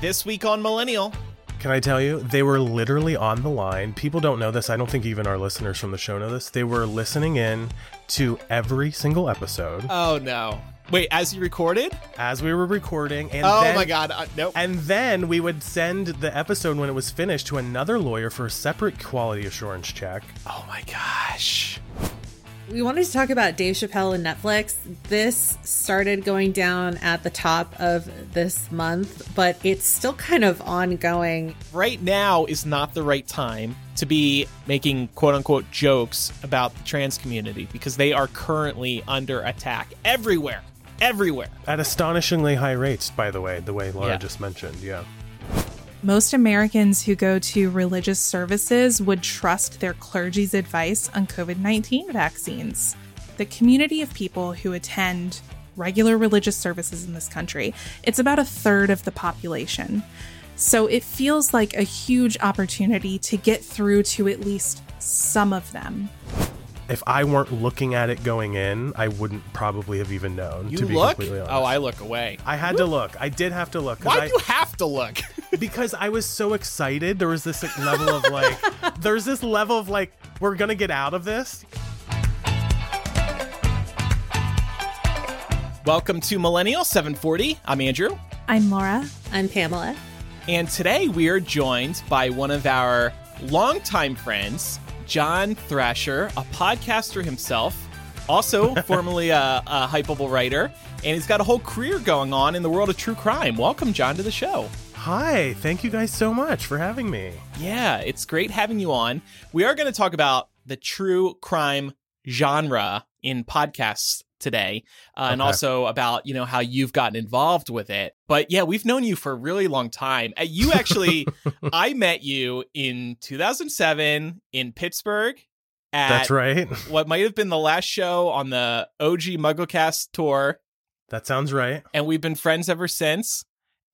This week on Millennial. Can I tell you, they were literally on the line. People don't know this. I don't think even our listeners from the show know this. They were listening in to every single episode Oh no. Wait, as you recorded? as we were recording. And oh then, my god. Uh, nope. And then we would send the episode when it was finished to another lawyer for a separate quality assurance check. oh my gosh. We wanted to talk about Dave Chappelle and Netflix. This started going down at the top of this month, but it's still kind of ongoing. Right now is not the right time to be making quote unquote jokes about the trans community because they are currently under attack everywhere. Everywhere. At astonishingly high rates, by the way, the way Laura Yeah. just mentioned. Yeah. Most Americans who go to religious services would trust their clergy's advice on COVID 19 vaccines. The community of people who attend regular religious services in this country, it's about a third of the population. So it feels like a huge opportunity to get through to at least some of them. If I weren't looking at it going in, I wouldn't probably have even known. You to be look? completely honest. Oh, I look away. I had to look. I did have to look. 'cause Why I, do you have to look? because I was so excited. There was this like, level of like, there's this level of like, we're gonna get out of this. Welcome to Millennial 740. I'm Andrew. I'm Laura. I'm Pamela. And today we are joined by one of our longtime friends, John Thrasher, a podcaster himself, also formerly a, a Hypable writer, and he's got a whole career going on in the world of true crime. Welcome, John, to the show. Hi, thank you guys so much for having me. Yeah, it's great having you on. We are going to talk about the true crime genre in podcasts today, uh, and also about you know how you've gotten involved with it. But yeah, we've known you for a really long time. Uh, You actually, I met you in 2007 in Pittsburgh. At That's right. What might have been the last show on the OG MuggleCast tour, That sounds right. and we've been friends ever since.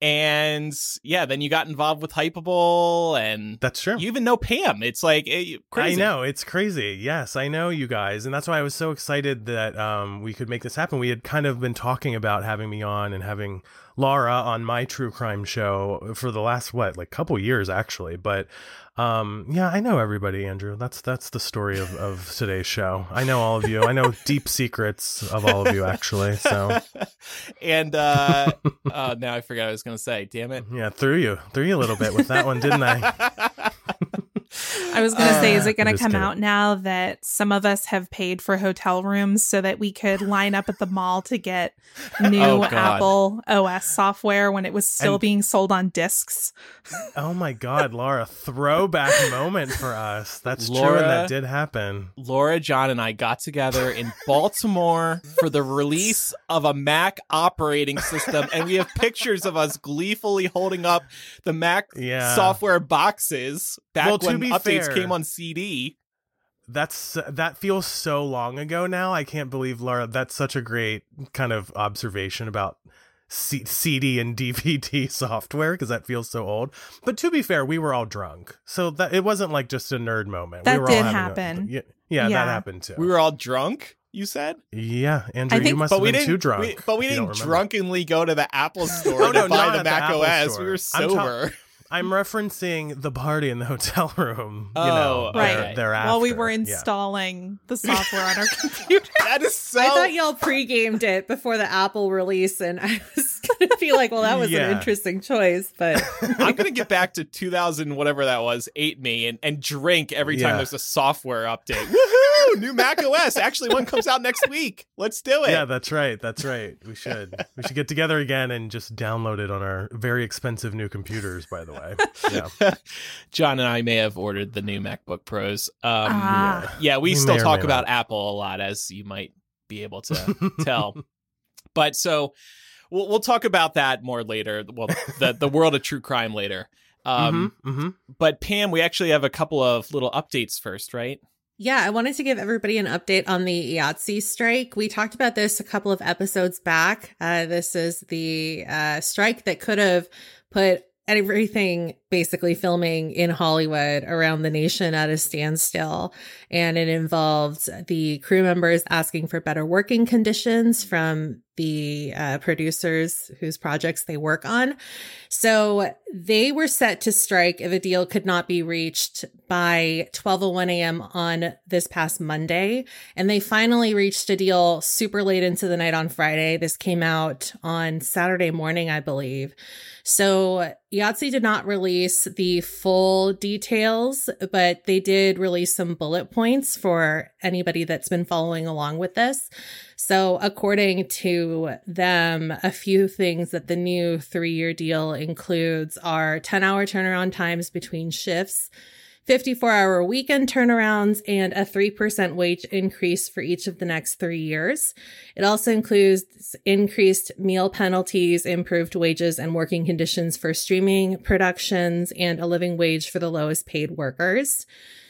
And yeah, then you got involved with Hypable, and That's true. you even know Pam. It's like eh, crazy. I know it's crazy. Yes, I know you guys, and that's why I was so excited that um, we could make this happen. We had kind of been talking about having me on and having Laura on my true crime show for the last what, like couple years actually. But um, yeah, I know everybody, Andrew. That's that's the story of, of today's show. I know all of you. I know deep secrets of all of you actually. So and uh, uh, now I forgot what I was going to say. Damn it. yeah, threw you threw you a little bit with that one, didn't I? I was going to say, is uh, it going to come kidding. out now that some of us have paid for hotel rooms so that we could line up at the mall to get oh, new Oh, Apple OS software when it was still And- being sold on discs? Oh my God, Laura, throwback moment for us. That's true, Laura- and that did happen. Laura, John, and I got together in Baltimore for the release of a Mac operating system, and we have pictures of us gleefully holding up the Mac Yeah. software boxes back Well, to when be updates fair- came on CD. That's that feels so long ago now. I can't believe Laura. That's such a great kind of observation about C- CD and DVD software because that feels so old. But to be fair, we were all drunk, so that it wasn't like just a nerd moment. That we were did all having a- happen. yeah, yeah, Yeah. that happened too. We were all drunk. You said, yeah, Andrew, I think- you must but have we been didn't. too drunk. we- but we if you don't didn't drunkenly go to the Apple store Oh, to no, buy the at the Mac OS. store. We were I'm ta- sober. I'm referencing the party in the hotel room. You Oh, know, right. there- thereafter. While we were Yeah. installing the software on our computer. that is so. I thought y'all pre-gamed it before the Apple release, and I was gonna be like, "Well, that was Yeah. an interesting choice," but I'm gonna get back to 2000, whatever that was, eight me, and, and drink every time Yeah. there's a software update. Woohoo! New Mac OS. Actually, one comes out next week. Let's do it. Yeah, that's right. That's right. We should. We should get together again and just download it on our very expensive new computers. By the way, yeah. John and I may have ordered the new MacBook Pros. Um, Ah. yeah, we We still talk about not. Apple a lot, as you might be able to tell. But so we'll we'll talk about that more later. Well, the the world of true crime later. Um, Mhm, mhm. But Pam, we actually have a couple of little updates first, right? Yeah, I wanted to give everybody an update on the IATSE strike. We talked about this a couple of episodes back. Uh, this is the uh, strike that could have put everything basically filming in Hollywood around the nation at a standstill. And it involved the crew members asking for better working conditions from the uh, producers whose projects they work on. So they were set to strike if a deal could not be reached by 12:01 a.m. on this past Monday, and they finally reached a deal super late into the night on Friday. This came out on Saturday morning, I believe. So IATSE did not release the full details, but they did release some bullet points for anybody that's been following along with this. So, according to them, a few things that the new three year deal includes are 10 hour turnaround times between shifts 54 hour weekend turnarounds, and a 3% wage increase for each of the next three years. It also includes increased meal penalties, improved wages and working conditions for streaming productions, and a living wage for the lowest paid workers.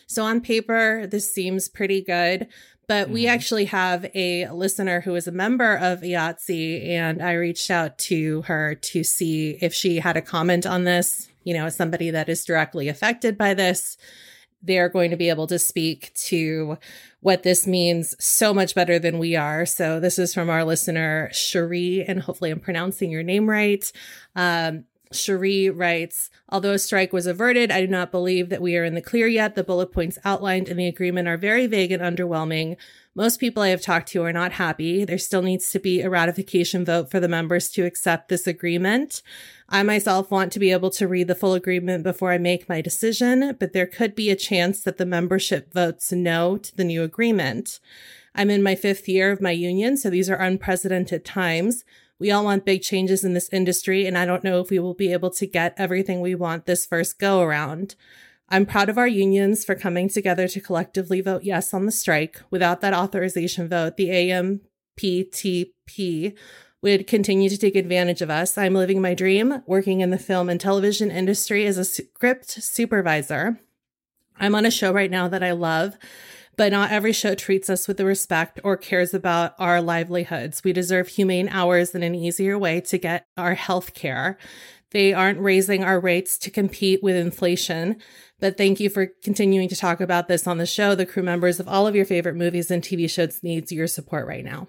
So on paper, this seems pretty good, but we mm-hmm. actually have a listener who is a member of IATSE, and I reached out to her to see if she had a comment on this you know, as somebody that is directly affected by this, they're going to be able to speak to what this means so much better than we are. So this is from our listener, Cherie, and hopefully I'm pronouncing your name right. Um, Cherie writes, although a strike was averted, I do not believe that we are in the clear yet. The bullet points outlined in the agreement are very vague and underwhelming. Most people I have talked to are not happy. There still needs to be a ratification vote for the members to accept this agreement. I myself want to be able to read the full agreement before I make my decision, but there could be a chance that the membership votes no to the new agreement. I'm in my fifth year of my union, so these are unprecedented times. We all want big changes in this industry, and I don't know if we will be able to get everything we want this first go around. I'm proud of our unions for coming together to collectively vote yes on the strike. Without that authorization vote, the AMPTP would continue to take advantage of us. I'm living my dream, working in the film and television industry as a script supervisor. I'm on a show right now that I love but not every show treats us with the respect or cares about our livelihoods. We deserve humane hours and an easier way to get our health care. They aren't raising our rates to compete with inflation. But thank you for continuing to talk about this on the show. The crew members of all of your favorite movies and TV shows needs your support right now.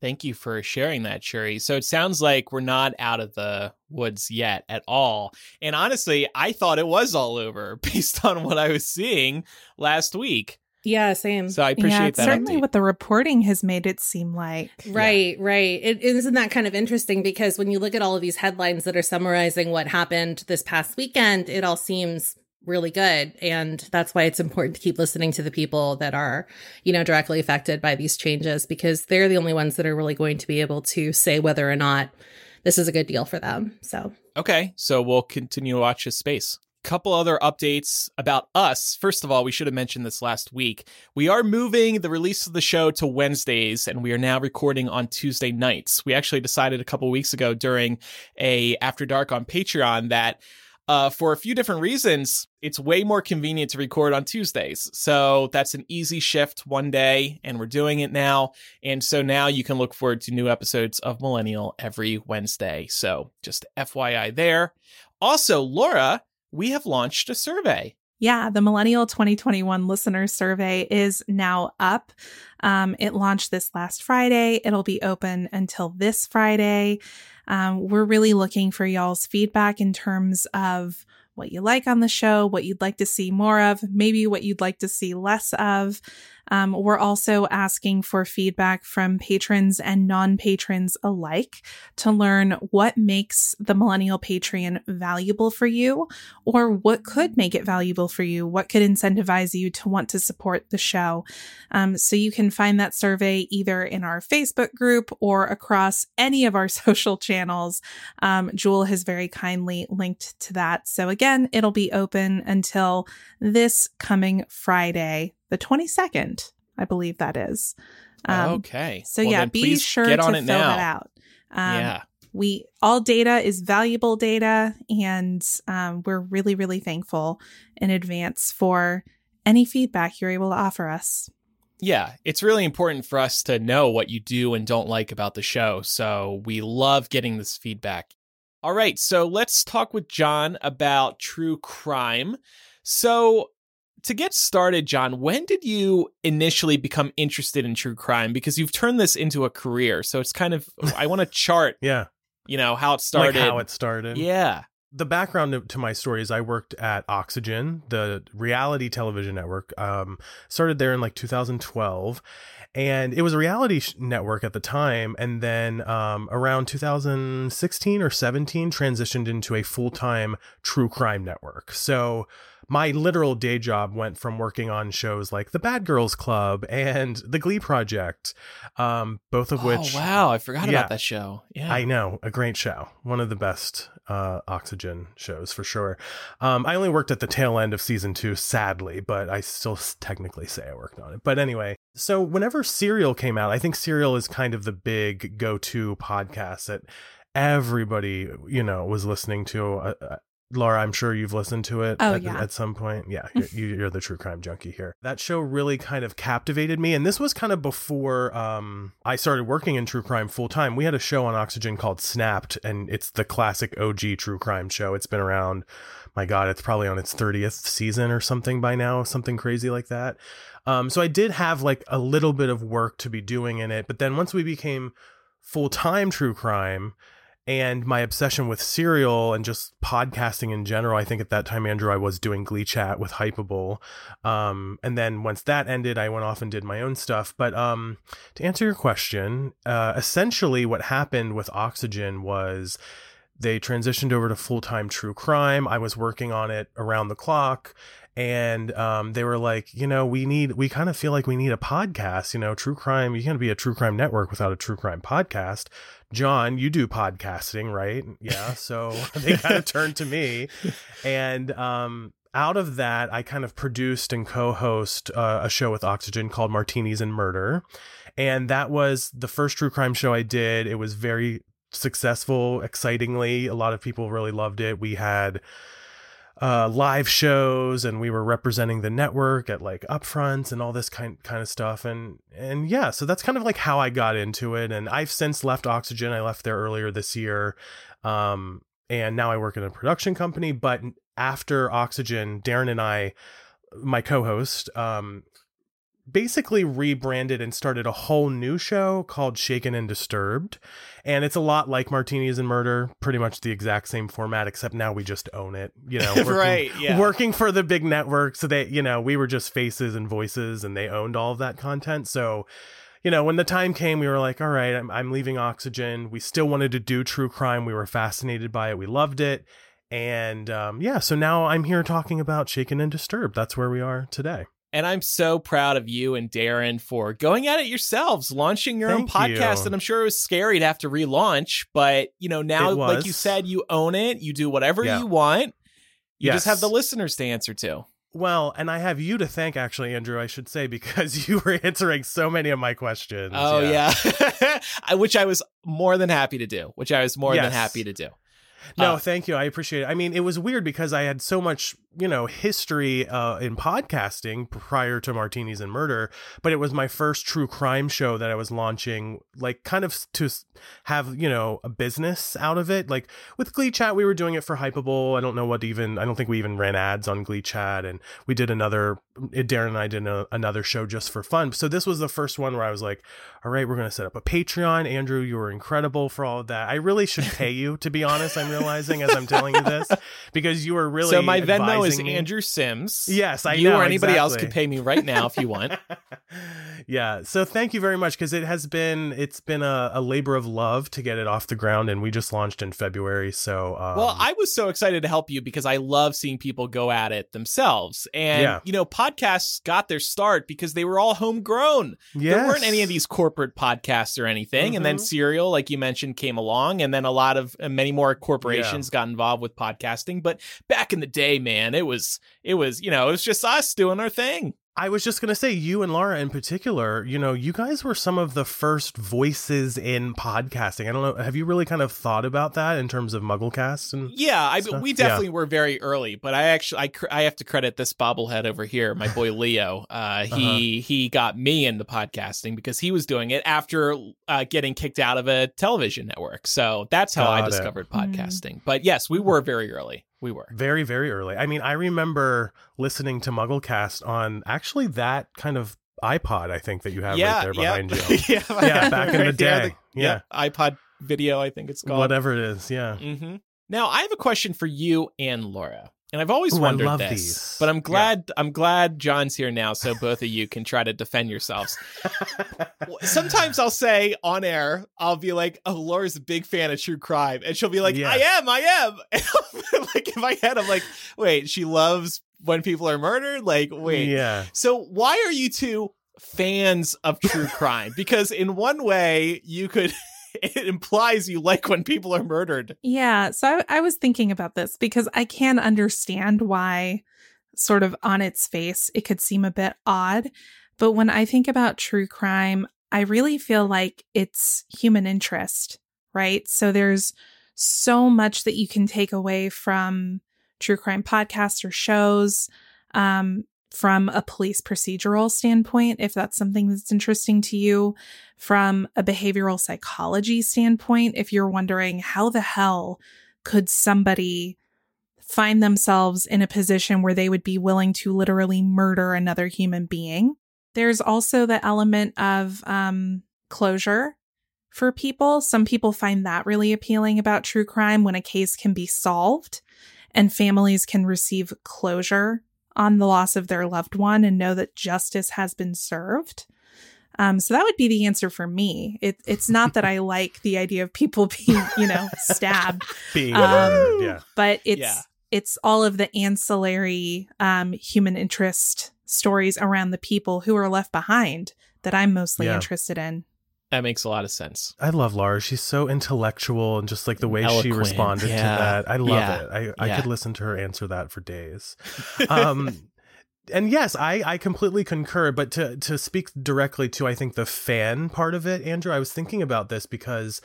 Thank you for sharing that, Cherie. So it sounds like we're not out of the woods yet at all. And honestly, I thought it was all over based on what I was seeing last week. Yeah, same. So I appreciate yeah, that. Certainly, update. what the reporting has made it seem like. Right, yeah. right. It isn't that kind of interesting because when you look at all of these headlines that are summarizing what happened this past weekend, it all seems really good and that's why it's important to keep listening to the people that are you know directly affected by these changes because they're the only ones that are really going to be able to say whether or not this is a good deal for them so okay so we'll continue to watch this space couple other updates about us. First of all, we should have mentioned this last week. We are moving the release of the show to Wednesdays and we are now recording on Tuesday nights. We actually decided a couple weeks ago during a After Dark on Patreon that uh, for a few different reasons, it's way more convenient to record on Tuesdays. So that's an easy shift one day, and we're doing it now. And so now you can look forward to new episodes of Millennial every Wednesday. So just FYI there. Also, Laura we have launched a survey. Yeah, the Millennial 2021 listener survey is now up. Um, it launched this last Friday. It'll be open until this Friday. Um, we're really looking for y'all's feedback in terms of what you like on the show, what you'd like to see more of, maybe what you'd like to see less of. Um, we're also asking for feedback from patrons and non patrons alike to learn what makes the Millennial Patreon valuable for you or what could make it valuable for you, what could incentivize you to want to support the show. Um, so you can find that survey either in our Facebook group or across any of our social channels. Um, Jewel has very kindly linked to that. So again, it'll be open until this coming Friday, the 22nd, I believe that is. Um, okay. So well, yeah, be sure to fill now. that out. Um, yeah. We all data is valuable data, and um, we're really, really thankful in advance for any feedback you're able to offer us. Yeah, it's really important for us to know what you do and don't like about the show. So we love getting this feedback. All right, so let's talk with John about true crime. So, to get started, John, when did you initially become interested in true crime? Because you've turned this into a career. So it's kind of, I want to chart, Yeah. you know, how it started. Like how it started. yeah. the background to- my story is I worked at Oxygen, the reality television network. Um, started there in like 2012, and it was a reality sh- network at the time. And then um, around 2016 or 17, transitioned into a full time true crime network. So my literal day job went from working on shows like The Bad Girls Club and The Glee Project, um, both of which oh, wow. I forgot Yeah. about that show. Yeah. I know, a great show. One of the best uh, Oxygen shows for sure. Um, I only worked at the tail end of season two, sadly, but I still technically say I worked on it. But anyway, so whenever Serial came out, I think Serial is kind of the big go to podcast that everybody, you know, was listening to. Uh, uh, Laura, I'm sure you've listened to it Oh, at, yeah. at some point. Yeah, you're, you- you're the true crime junkie here. That show really kind of captivated me. And this was kind of before um, I started working in true crime full time. We had a show on Oxygen called Snapped, and it's the classic OG true crime show. It's been around, my God, it's probably on its 30th season or something by now, something crazy like that. Um, so I did have like a little bit of work to be doing in it. But then once we became full time true crime, and my obsession with serial and just podcasting in general. I think at that time, Andrew, I was doing Glee Chat with Hypable. Um, and then once that ended, I went off and did my own stuff. But um, to answer your question, uh, essentially what happened with Oxygen was they transitioned over to full time true crime. I was working on it around the clock. And um, they were like, you know, we need, we kind of feel like we need a podcast. You know, true crime, you can't be a true crime network without a true crime podcast. John, you do podcasting, right? Yeah. So they kind of turned to me. And um, out of that, I kind of produced and co host uh, a show with Oxygen called Martinis and Murder. And that was the first true crime show I did. It was very successful, excitingly. A lot of people really loved it. We had uh, live shows and we were representing the network at like upfronts and all this kind kind of stuff. And and yeah so that's kind of like how I got into it. And I've since left Oxygen. I left there earlier this year. Um and now I work in a production company. But after Oxygen Darren and I my co-host um basically rebranded and started a whole new show called Shaken and Disturbed. And it's a lot like Martinis and Murder, pretty much the exact same format, except now we just own it. You know, working, Right, yeah. working for the big network. So they, you know, we were just faces and voices and they owned all of that content. So, you know, when the time came, we were like, all right, I'm, I'm leaving Oxygen. We still wanted to do true crime. We were fascinated by it. We loved it. And um, yeah, so now I'm here talking about Shaken and Disturbed. That's where we are today. And I'm so proud of you and Darren for going at it yourselves, launching your own podcast. you. And I'm sure it was scary to have to relaunch, but you know, now, like you said, you own it. You do whatever Yeah. you want. You just have the listeners to answer to. Well, and I have you to thank, actually, Andrew, I should say, because you were answering so many of my questions. Oh yeah, I- which I was more than happy to do. Which I was more than happy to do. No, Uh, thank you. I appreciate it. I mean, it was weird because I had so much, you know, history uh, in podcasting prior to Martinis and Murder, but it was my first true crime show that I was launching, like, kind of to have, you know, a business out of it. Like with Glee Chat, we were doing it for Hypable. I don't know what even, I don't think we even ran ads on Glee Chat, and we did another. Darren and I did a, another show just for fun. So this was the first one where I was like, all right, we're going to set up a Patreon. Andrew, you were incredible for all of that. I really should pay you, to be honest. I'm realizing as I'm telling you this because you were really. so my Venmo is me. Andrew Sims. Yes, I you know, or anybody else exactly. could pay me right now if you want. yeah. So thank you very much because it has been it's been a, a labor of love to get it off the ground, and we just launched in February. So um, Well, I was so excited to help you because I love seeing people go at it themselves. And, Yeah. you know, podcasts got their start because they were all homegrown. There weren't any of these corporate podcasts or anything. And then Mhm. Serial, like you mentioned, came along. And then a lot of many more corporations got involved with podcasting. But back in the day, man, it was, it was, you know, it was just us doing our thing. I was just going to say, you and Laura in particular, you know, you guys were some of the first voices in podcasting. I don't know. Have you really kind of thought about that in terms of Mugglecast? And yeah, I, we definitely yeah. were very early, but I actually, I, I have to credit this bobblehead over here, my boy Leo. Uh, he, uh-huh. he got me into podcasting because he was doing it after uh, getting kicked out of a television network. So that's how got I discovered it. Mm. podcasting. Mm. But yes, we were very early. We were very, very early. I mean, I remember listening to Mugglecast on actually that kind of iPod. I think that you have yeah, right there behind yeah. you. yeah, yeah, back in the day. The, yeah. yeah, iPod video. I think it's called whatever it is. Yeah. Mm-hmm. Now I have a question for you and Laura. And I've always Ooh, wondered this, these. but I'm glad yeah. I'm glad John's here now, so both of you can try to defend yourselves. Sometimes I'll say on air, I'll be like, "Oh, Laura's a big fan of true crime," and she'll be like, "I am, I am." And like in my head, I'm like, "Wait, she loves when people are murdered." Like, wait, yeah. So why are you two fans of true crime? because in one way, you could it implies you like when people are murdered. Yeah. So I, I was thinking about this because I can understand why, sort of on its face, it could seem a bit odd. But when I think about true crime, I really feel like it's human interest, right? So there's so much that you can take away from true crime podcasts or shows. Um, from a police procedural standpoint, if that's something that's interesting to you, from a behavioral psychology standpoint, if you're wondering how the hell could somebody find themselves in a position where they would be willing to literally murder another human being. There's also the element of um, closure for people. Some people find that really appealing about true crime when a case can be solved and families can receive closure on the loss of their loved one and know that justice has been served. Um, so that would be the answer for me. It, it's not that I like the idea of people being, you know, stabbed, being um, yeah. but it's yeah. it's all of the ancillary um, human interest stories around the people who are left behind that I'm mostly yeah. interested in. That makes a lot of sense. I love Laura. She's so intellectual and just like the way Eloquent. she responded yeah. to that. I love yeah. it. I, I could listen to her answer that for days. Um, and yes, I, I completely concur. But to, to speak directly to, I think, the fan part of it, Andrew, I was thinking about this because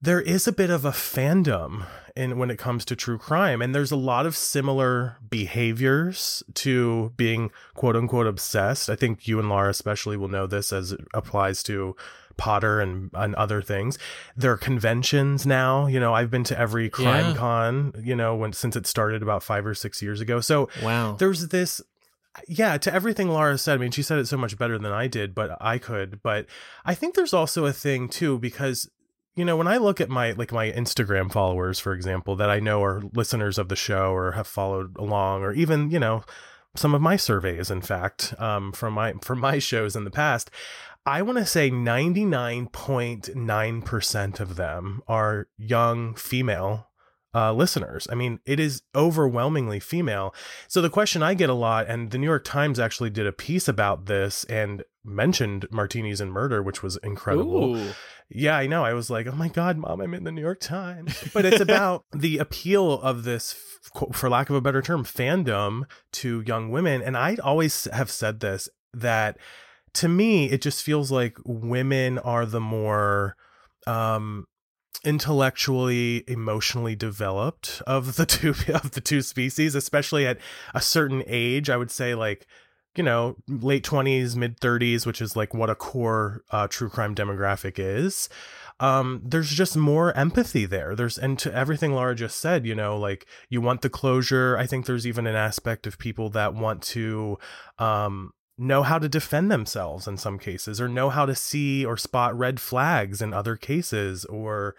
there is a bit of a fandom in when it comes to true crime and there's a lot of similar behaviors to being quote unquote obsessed. I think you and laura especially will know this as it applies to potter and, and other things. There are conventions now. You know i've been to every crime yeah. con you know when since it started about five or six years ago. So wow. there's this yeah, to everything Laura said, I mean, she said it so much better than I did, but I could. But I think there's also a thing too, because you know when i look at my like my instagram followers for example that i know are listeners of the show or have followed along or even you know some of my surveys in fact um, from my from my shows in the past i want to say 99.9% of them are young female uh, listeners. I mean, it is overwhelmingly female. So the question I get a lot, and the New York Times actually did a piece about this and mentioned martinis and murder, which was incredible. Ooh. Yeah, I know. I was like, oh my God, mom, I'm in the New York Times. But it's about the appeal of this, for lack of a better term, fandom to young women. And I always have said this that to me, it just feels like women are the more, um, intellectually emotionally developed of the two of the two species especially at a certain age i would say like you know late 20s mid 30s which is like what a core uh, true crime demographic is um, there's just more empathy there. There's and to everything laura just said you know like you want the closure. I think there's even an aspect of people that want to um, know how to defend themselves in some cases or know how to see or spot red flags in other cases or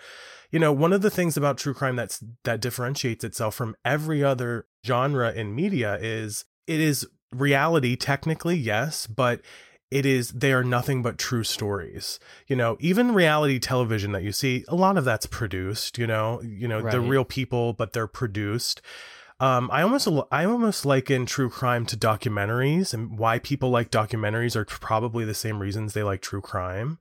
you know one of the things about true crime that's that differentiates itself from every other genre in media is it is reality technically yes but it is they are nothing but true stories you know even reality television that you see a lot of that's produced you know you know right. they're real people but they're produced um, I almost I almost liken true crime to documentaries, and why people like documentaries are probably the same reasons they like true crime.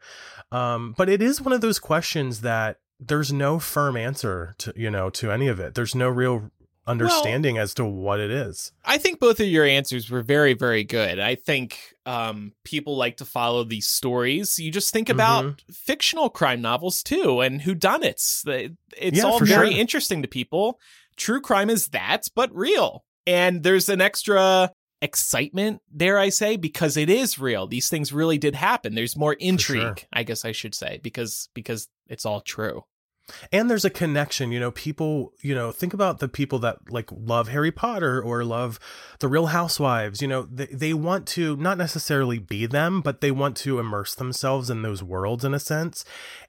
Um, but it is one of those questions that there's no firm answer to you know to any of it. There's no real understanding well, as to what it is. I think both of your answers were very, very good. I think um, people like to follow these stories. You just think about mm-hmm. fictional crime novels too, and whodunits. It's yeah, all very sure. interesting to people. True crime is that, but real. And there's an extra excitement, dare I say, because it is real. These things really did happen. There's more intrigue, sure. I guess I should say, because because it's all true. And there's a connection, you know, people, you know, think about the people that like love Harry Potter or love the Real Housewives, you know, they, they want to not necessarily be them, but they want to immerse themselves in those worlds in a sense.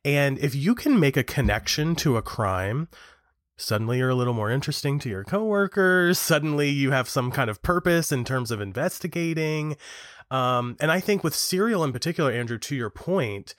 And if you can make a connection to a crime, suddenly you're a little more interesting to your coworkers. Suddenly you have some kind of purpose in terms of investigating. Um, and I think with Serial in particular, Andrew, to your point,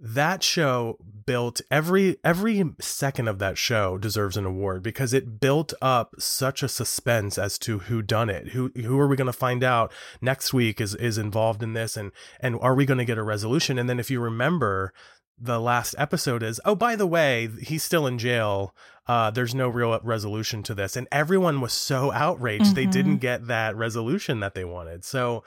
that show built every every second of that show deserves an award because it built up such a suspense as to who done it. Who who are we going to find out next week is is involved in this and and are we going to get a resolution? And then if you remember the last episode is oh by the way he's still in jail. Uh, there's no real resolution to this. And everyone was so outraged mm-hmm. they didn't get that resolution that they wanted. So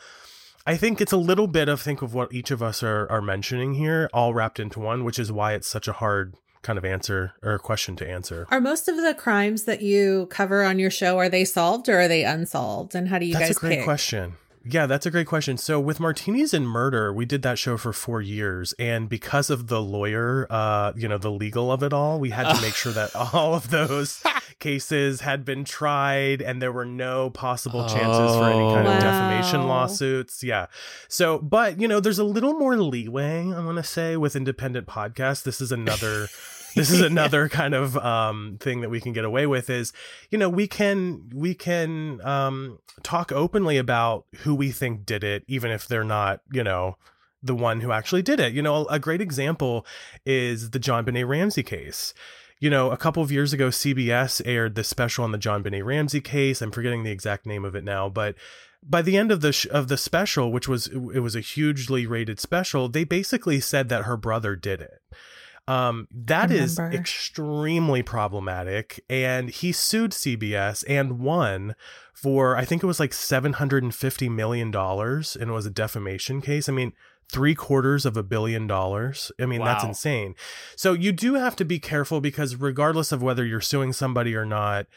I think it's a little bit of think of what each of us are are mentioning here, all wrapped into one, which is why it's such a hard kind of answer or question to answer. Are most of the crimes that you cover on your show are they solved or are they unsolved? And how do you That's guys? That's a great pick? question. Yeah, that's a great question. So with Martinis and Murder, we did that show for four years, and because of the lawyer, uh, you know, the legal of it all, we had to make sure that all of those cases had been tried, and there were no possible chances oh, for any kind wow. of defamation lawsuits. Yeah. So, but you know, there's a little more leeway. I want to say with independent podcasts, this is another. this is another kind of um, thing that we can get away with is you know we can we can um, talk openly about who we think did it even if they're not you know the one who actually did it you know a great example is the JonBenét Ramsey case you know, a couple of years ago, CBS aired this special on the JonBenét Ramsey case. I'm forgetting the exact name of it now, but by the end of the sh- of the special, which was it was a hugely rated special, they basically said that her brother did it. Um, that is extremely problematic. And he sued CBS and won for, I think it was like $750 million and it was a defamation case. I mean, three quarters of a billion dollars. I mean, wow. that's insane. So you do have to be careful because regardless of whether you're suing somebody or not,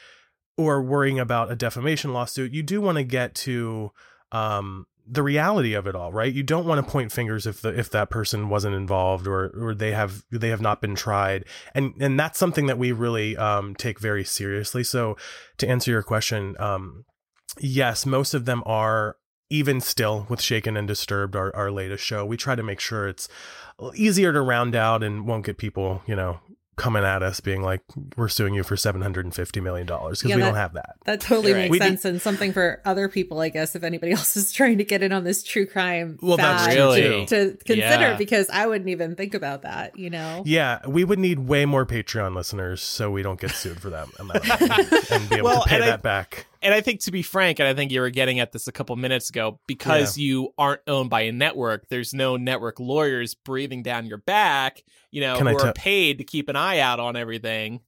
or worrying about a defamation lawsuit, you do want to get to um, the reality of it all, right? You don't want to point fingers if the if that person wasn't involved or or they have they have not been tried, and and that's something that we really um, take very seriously. So to answer your question, um, yes, most of them are even still with Shaken and Disturbed, our our latest show. We try to make sure it's easier to round out and won't get people you know coming at us being like we're suing you for 750 million dollars because yeah, we don't have that that totally right. makes we sense and something for other people i guess if anybody else is trying to get in on this true crime well that's really to, to consider yeah. because i wouldn't even think about that you know yeah we would need way more patreon listeners so we don't get sued for them and, and be able well, to pay that I, back and I think to be frank, and I think you were getting at this a couple minutes ago, because yeah. you aren't owned by a network, there's no network lawyers breathing down your back, you know, Can who are paid to keep an eye out on everything.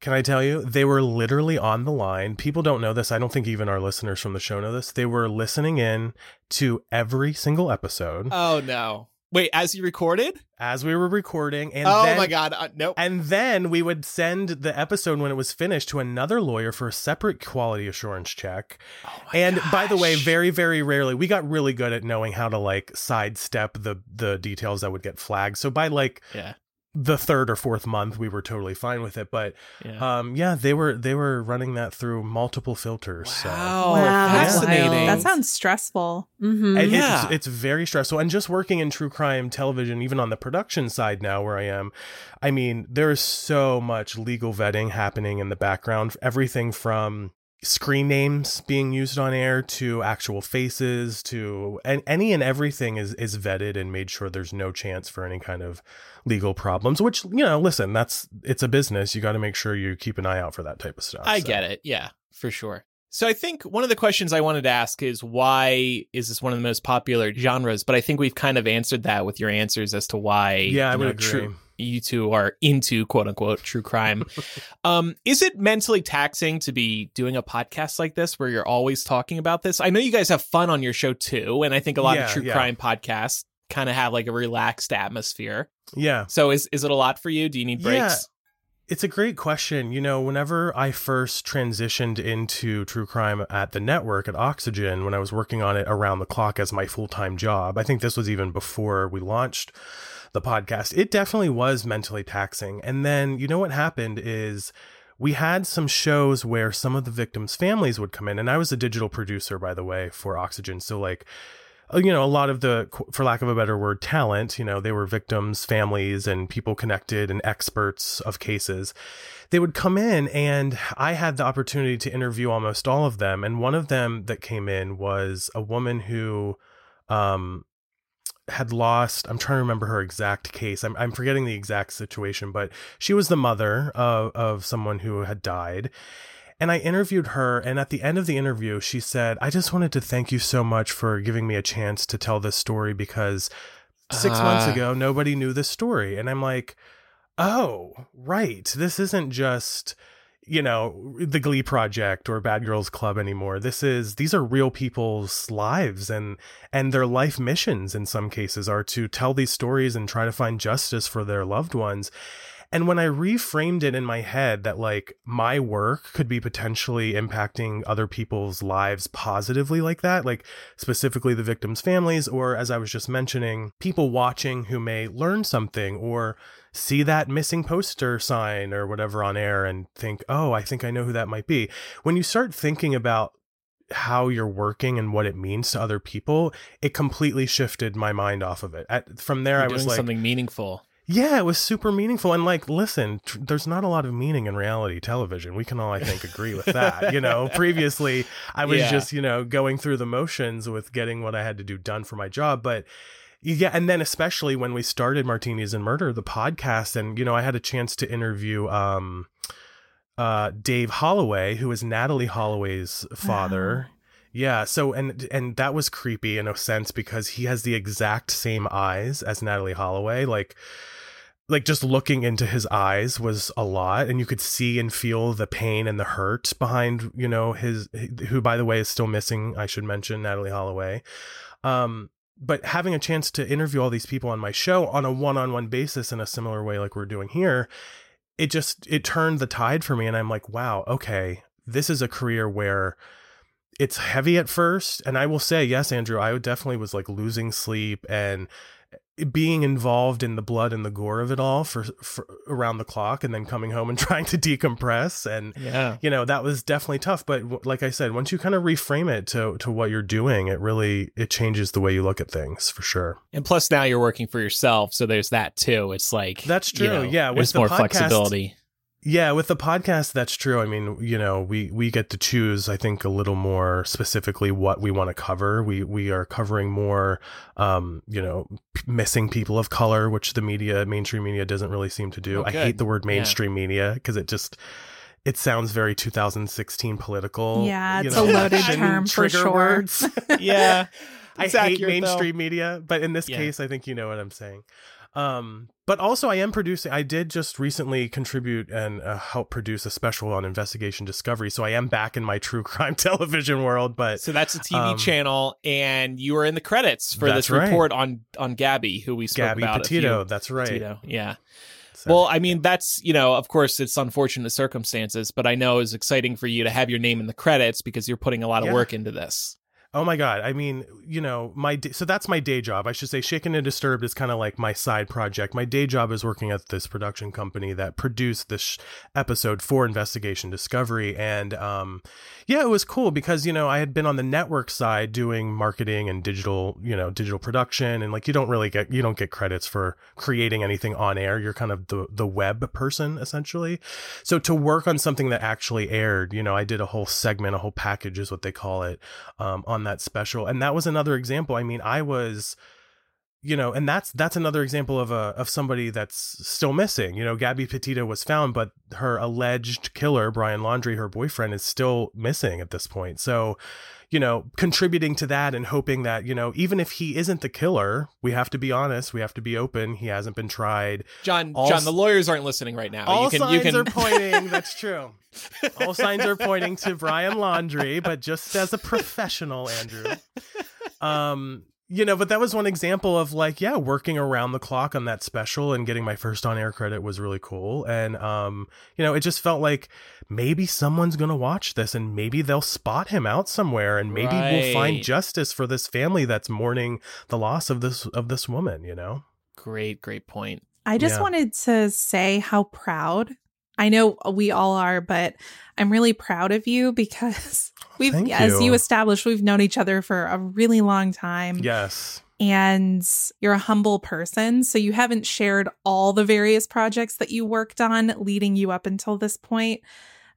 Can I tell you? They were literally on the line. People don't know this. I don't think even our listeners from the show know this. They were listening in to every single episode. Oh no. Wait, as you recorded? As we were recording, and oh then, my god, uh, nope. And then we would send the episode when it was finished to another lawyer for a separate quality assurance check. Oh and gosh. by the way, very very rarely we got really good at knowing how to like sidestep the the details that would get flagged. So by like yeah the third or fourth month we were totally fine with it but yeah. um yeah they were they were running that through multiple filters wow, so. wow. fascinating that sounds stressful mm-hmm. yeah. It's, it's very stressful and just working in true crime television even on the production side now where i am i mean there is so much legal vetting happening in the background everything from screen names being used on air to actual faces to and any and everything is is vetted and made sure there's no chance for any kind of legal problems which you know listen that's it's a business you got to make sure you keep an eye out for that type of stuff i so. get it yeah for sure so I think one of the questions I wanted to ask is why is this one of the most popular genres? But I think we've kind of answered that with your answers as to why. Yeah, I would know, agree. True, you two are into quote unquote true crime. um, is it mentally taxing to be doing a podcast like this where you're always talking about this? I know you guys have fun on your show too, and I think a lot Yeah, of true yeah. crime podcasts kind of have like a relaxed atmosphere. Yeah. So is is it a lot for you? Do you need breaks? Yeah. It's a great question. You know, whenever I first transitioned into true crime at the network at Oxygen, when I was working on it around the clock as my full time job, I think this was even before we launched the podcast, it definitely was mentally taxing. And then, you know, what happened is we had some shows where some of the victims' families would come in. And I was a digital producer, by the way, for Oxygen. So, like, uh, you know, a lot of the, for lack of a better word, talent, you know, they were victims, families, and people connected and experts of cases. They would come in, and I had the opportunity to interview almost all of them. And one of them that came in was a woman who, um, had lost i'm trying to remember her exact case i'm, I'm forgetting the exact situation but she was the mother of, of someone who had died and I interviewed her, and at the end of the interview, she said, I just wanted to thank you so much for giving me a chance to tell this story because six months Ah. ago, nobody knew this story. And I'm like, oh, right. This isn't just, you know, the Glee Project or Bad Girls Club anymore. This is, these are real people's lives and, and their life missions in some cases are to tell these stories and try to find justice for their loved ones. And when I reframed it in my head that like my work could be potentially impacting other people's lives positively like that, like specifically the victims' families, or as I was just mentioning, people watching who may learn something or see that missing poster sign or whatever on air and think, oh, I think I know who that might be. When you start thinking about how you're working and what it means to other people, it completely shifted my mind off of it. At, from there, You're I was doing like, something meaningful. yeah, it was super meaningful. And like, listen, tr- there's not a lot of meaning in reality television. We can all, I think, agree with that. You know, previously I was Yeah. just, you know, going through the motions with getting what I had to do done for my job. But yeah, and then especially when we started Martinis and Murder, the podcast, and, you know, I had a chance to interview, um, uh, Dave Holloway, who is Natalee Holloway's father. Yeah, so and and that was creepy in a sense because he has the exact same eyes as Natalee Holloway. Like like just looking into his eyes was a lot and you could see and feel the pain and the hurt behind, you know, his who by the way is still missing, I should mention Natalee Holloway. Um but having a chance to interview all these people on my show on a one-on-one basis in a similar way like we're doing here, it just it turned the tide for me and I'm like, wow, okay, this is a career where it's heavy at first. And i will say yes andrew i definitely was like losing sleep and being involved in the blood and the gore of it all for, for around the clock and then coming home and trying to decompress and Yeah. you know that was definitely tough but w- like i said once you kind of reframe it to to what you're doing it really it changes the way you look at things for sure And plus now you're working for yourself, so there's that too. It's like That's you true. know, Yeah, with there's more podcast- flexibility. Yeah, with the podcast, that's true. I mean, you know, we we get to choose. I think a little more specifically what we want to cover. We we are covering more, um, you know, p- missing people of color, which the media, mainstream media, doesn't really seem to do. Oh, I hate the word Yeah. mainstream media because it just it sounds very 2016 political. Yeah, you it's know, a loaded term for sure. words. Yeah. I hate accurate, though. mainstream media, but in this Yeah. case, I think you know what I'm saying. Um, but also, I am producing. I did just recently contribute and uh, help produce a special on investigation discovery, so I am back in my true crime television world. But So that's a TV Um, channel, and you were in the credits for this right. report on on Gabby, who we spoke Gabby about. Petito, that's right. Petito, yeah. So- Well, I mean, that's you know, of course, it's unfortunate circumstances, but I know it's exciting for you to have your name in the credits because you're putting a lot of Yeah. work into this. Oh my god! I mean, you know, my so that's my day job. I should say, Shaken and Disturbed is kind of like my side project. My day job is working at this production company that produced this sh- episode for Investigation Discovery, and um, yeah, it was cool because you know I had been on the network side doing marketing and digital, you know, digital production, and like you don't really get you don't get credits for creating anything on air. You're kind of the the web person essentially. So to work on something that actually aired, you know, I did a whole segment, a whole package is what they call it, um, on that special. And that was another example. I mean, I was, you know, and that's that's another example of a of somebody that's still missing. You know, Gabby Petito was found, but her alleged killer, Brian Laundrie, her boyfriend, is still missing at this point. So, you know, contributing to that and hoping that, you know, even if he isn't the killer, we have to be honest, we have to be open. He hasn't been tried. John, All John, the lawyers aren't listening right now. All you can, signs you can. are pointing. That's true. All signs are pointing to Brian Laundrie, but just as a professional, Andrew. Um, you know, but that was one example of like, yeah, working around the clock on that special and getting my first on air credit was really cool. And um, you know, it just felt like maybe someone's gonna watch this and maybe they'll spot him out somewhere and maybe we'll find justice for this family that's mourning the loss of this of this woman, you know? Great, great point. I just Yeah. wanted to say how proud I know we all are, but I'm really proud of you because we've, Thank as you. you established, we've known each other for a really long time. Yes. And you're a humble person. So you haven't shared all the various projects that you worked on leading you up until this point.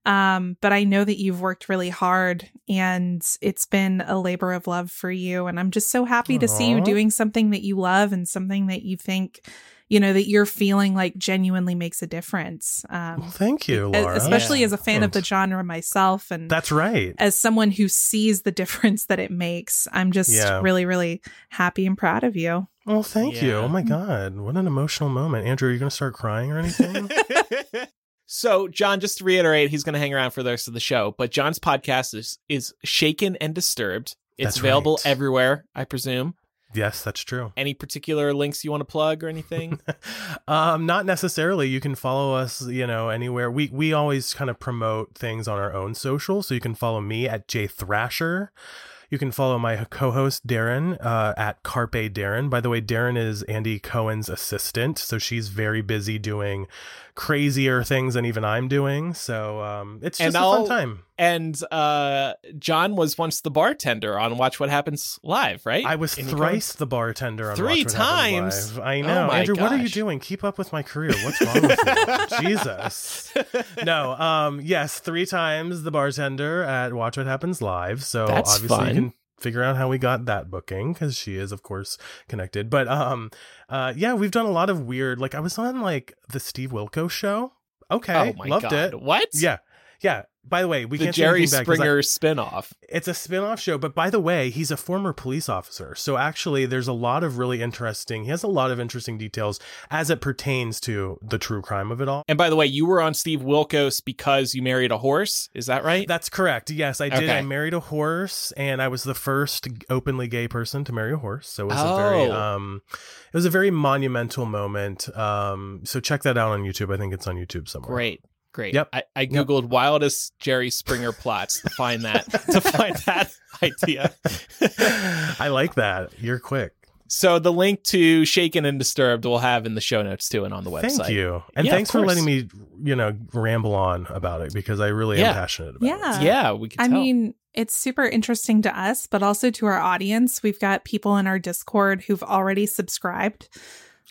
Um, but I know that you've worked really hard and it's been a labor of love for you. And I'm just so happy to see you doing something that you love and something that you think, you know, that you're feeling like genuinely makes a difference. Um, Well, thank you, Laura. especially Yeah. as a fan of the genre myself and That's right. as someone who sees the difference that it makes. I'm just Yeah. really, really happy and proud of you. Well, thank you. Oh my God. What an emotional moment. Andrew, are you going to start crying or anything? so, John, just to reiterate, he's going to hang around for the rest of the show. But John's podcast is is Shaken and Disturbed. It's That's available right. everywhere, I presume. Yes, that's true. Any particular links you want to plug or anything? um, not necessarily. You can follow us, you know, anywhere. We we always kind of promote things on our own social. So you can follow me at J Thrasher. You can follow my co-host Darren uh, at Carpe Darren. By the way, Darren is Andy Cohen's assistant, so she's very busy doing crazier things than even I'm doing. So um, it's And just a I'll- fun time. and uh, John was once the bartender on Watch What Happens Live, right? I was the thrice the bartender on Three Watch What Happens times? Live. I Oh know, my Andrew. What are you doing? Keep up with my career. What's wrong with you? Jesus. No. Um. Yes, three times the bartender at Watch What Happens Live. So That's obviously fun. you can figure out how we got that booking because she is, of course, connected. But um, uh, yeah, we've done a lot of weird. Like I was on like the Steve Wilkos show. Okay, oh my loved god! it. What? Yeah. Yeah. By the way, we the can't Jerry 'cause I- Springer spinoff. it's a spin-off show but by the way he's a former police officer so actually there's a lot of really interesting he has a lot of interesting details as it pertains to the true crime of it all And by the way, you were on Steve Wilkos because you married a horse. Is that right? that's correct yes i did Okay. i married a horse and i was the first openly gay person to marry a horse so it was a very Oh. um it was a very monumental moment um so check that out on youtube i think it's on youtube somewhere Great. Great. Yep. I, I googled wildest Jerry Springer plots to find that to find that idea. i like that you're quick So the link to Shaken and Disturbed we'll have in the show notes too and on the website. Thank you. And Yeah, thanks for letting me, you know, ramble on about it because I really Yeah. am passionate about Yeah. it. Yeah, we can I tell. mean, it's super interesting to us, but also to our audience. We've got people in our Discord who've already subscribed.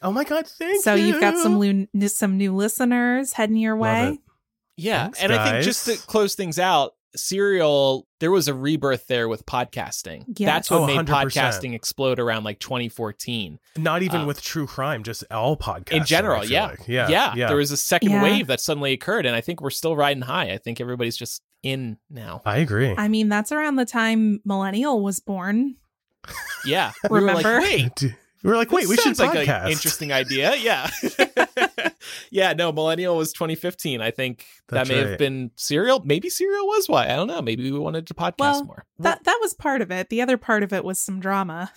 Oh my God, thank so you. you've got some new, some new listeners heading your Love way. It. yeah. Thanks, and I think just to close things out, Serial, there was a rebirth there with podcasting. Yes. That's what Oh, made 100%. podcasting explode around like 2014. Not even Uh, with true crime, just all podcasts. in general, yeah. like. yeah. yeah. Yeah. There was a second Yeah. wave that suddenly occurred, and I think we're still riding high. I think everybody's just in now. I agree. I mean, that's around the time Millennial was born. Yeah. We were Remember? like, wait, We're like, wait, this we should sounds like podcast. an interesting idea. Yeah. yeah, no, Millennial was 2015. I think That's that may have been Serial. Maybe Serial was why. I don't know. Maybe we wanted to podcast Well, more. That that was part of it. The other part of it was some drama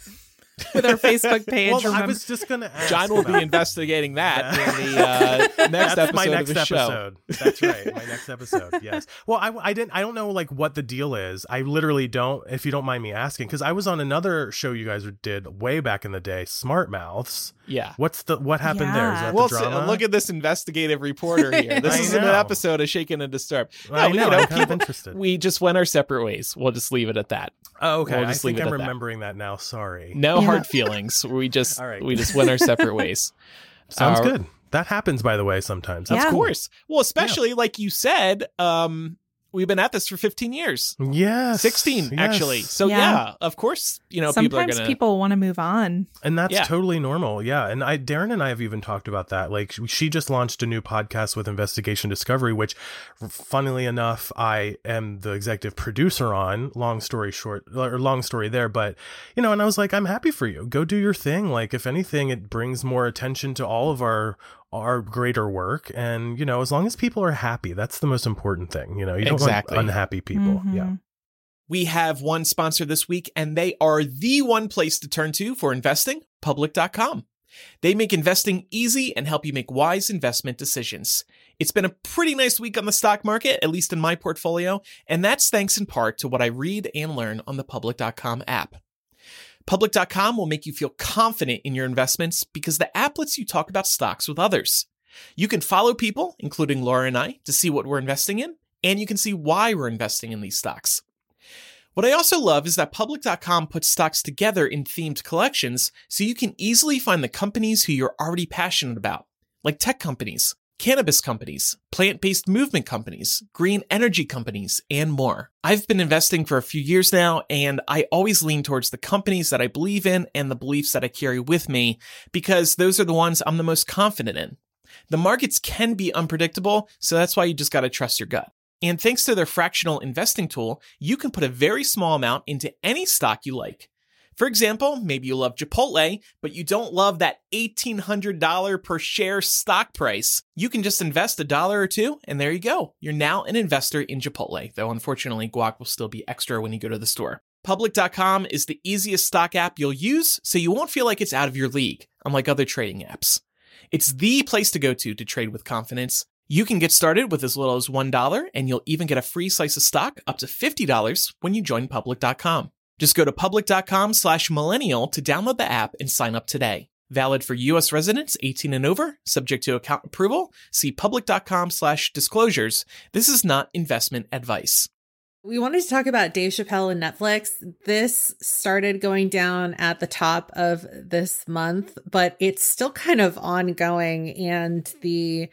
with our Facebook page. well, I was just gonna ask. John will be investigating that in the uh, next That's episode my next of the show. That's right, my next episode. Yes. Well, I, I didn't. I don't know like what the deal is. I literally don't. If you don't mind me asking, because I was on another show you guys did way back in the day, Smart Mouths. Yeah. What's the what happened there? Is that Well, the so- look at this investigative reporter here. This isn't an episode of Shaken and Disturbed. I know. you know, I'm kind of interested. We just went our separate ways. We'll just leave it at that. oh, okay. we'll I just leave think it I'm at that. remembering that now. Sorry. No Yeah. Hard feelings. We just All right. we just went our separate ways. Sounds Uh, good. That happens, by the way, sometimes. Yeah. Of course. Well, especially like you said, um, we've been at this for 15 years. Yes. 16 yes. actually. So yeah. Yeah. of course, you know, people are Sometimes going to people want to move on. And that's Yeah. totally normal. Yeah. And I, Darren and I have even talked about that. Like, she just launched a new podcast with Investigation Discovery, which, funnily enough, I am the executive producer on. Long story short, or long story there. But, you know, and I was like, I'm happy for you. Go do your thing. Like, if anything, it brings more attention to all of our our greater work and you know as long as people are happy that's the most important thing you know you don't Exactly. want unhappy people Mhm. yeah We have one sponsor this week, and they are the one place to turn to for investing public.com. They make investing easy and help you make wise investment decisions. It's been a pretty nice week on the stock market, at least in my portfolio, and that's thanks in part to what I read and learn on the public.com app. Public.com will make you feel confident in your investments because the app lets you talk about stocks with others. You can follow people, including Laura and I, to see what we're investing in, and you can see why we're investing in these stocks. What I also love is that Public.com puts stocks together in themed collections so you can easily find the companies who you're already passionate about, like tech companies, cannabis companies, plant based movement companies, green energy companies, and more. I've been investing for a few years now, and I always lean towards the companies that I believe in and the beliefs that I carry with me because those are the ones I'm the most confident in. The markets can be unpredictable, so that's why you just gotta trust your gut. And thanks to their fractional investing tool, you can put a very small amount into any stock you like. For example, maybe you love Chipotle, but you don't love that $1,800 per share stock price. You can just invest a dollar or two, and there you go. You're now an investor in Chipotle, though unfortunately, guac will still be extra when you go to the store. Public.com is the easiest stock app you'll use, so you won't feel like it's out of your league, unlike other trading apps. It's the place to go to to trade with confidence. You can get started with as little as $1, and you'll even get a free slice of stock up to $50 when you join public.com. Just go to public.com slash millennial to download the app and sign up today. Valid for U.S. residents 18 and over, subject to account approval. See public.com slash disclosures. This is not investment advice. We wanted to talk about Dave Chappelle and Netflix. This started going down at the top of this month, but it's still kind of ongoing and the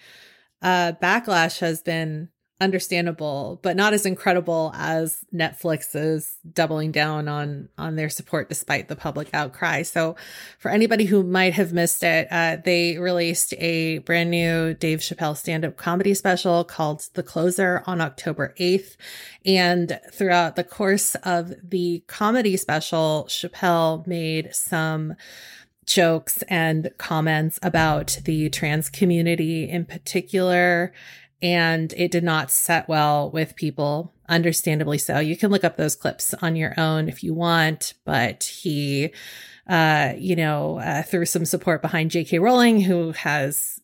uh, backlash has been understandable, but not as incredible as Netflix's doubling down on on their support despite the public outcry. So, for anybody who might have missed it, uh, they released a brand new Dave Chappelle stand up comedy special called The Closer on October eighth, and throughout the course of the comedy special, Chappelle made some jokes and comments about the trans community in particular and it did not set well with people understandably so. You can look up those clips on your own if you want but he uh you know uh, threw some support behind jk rowling who has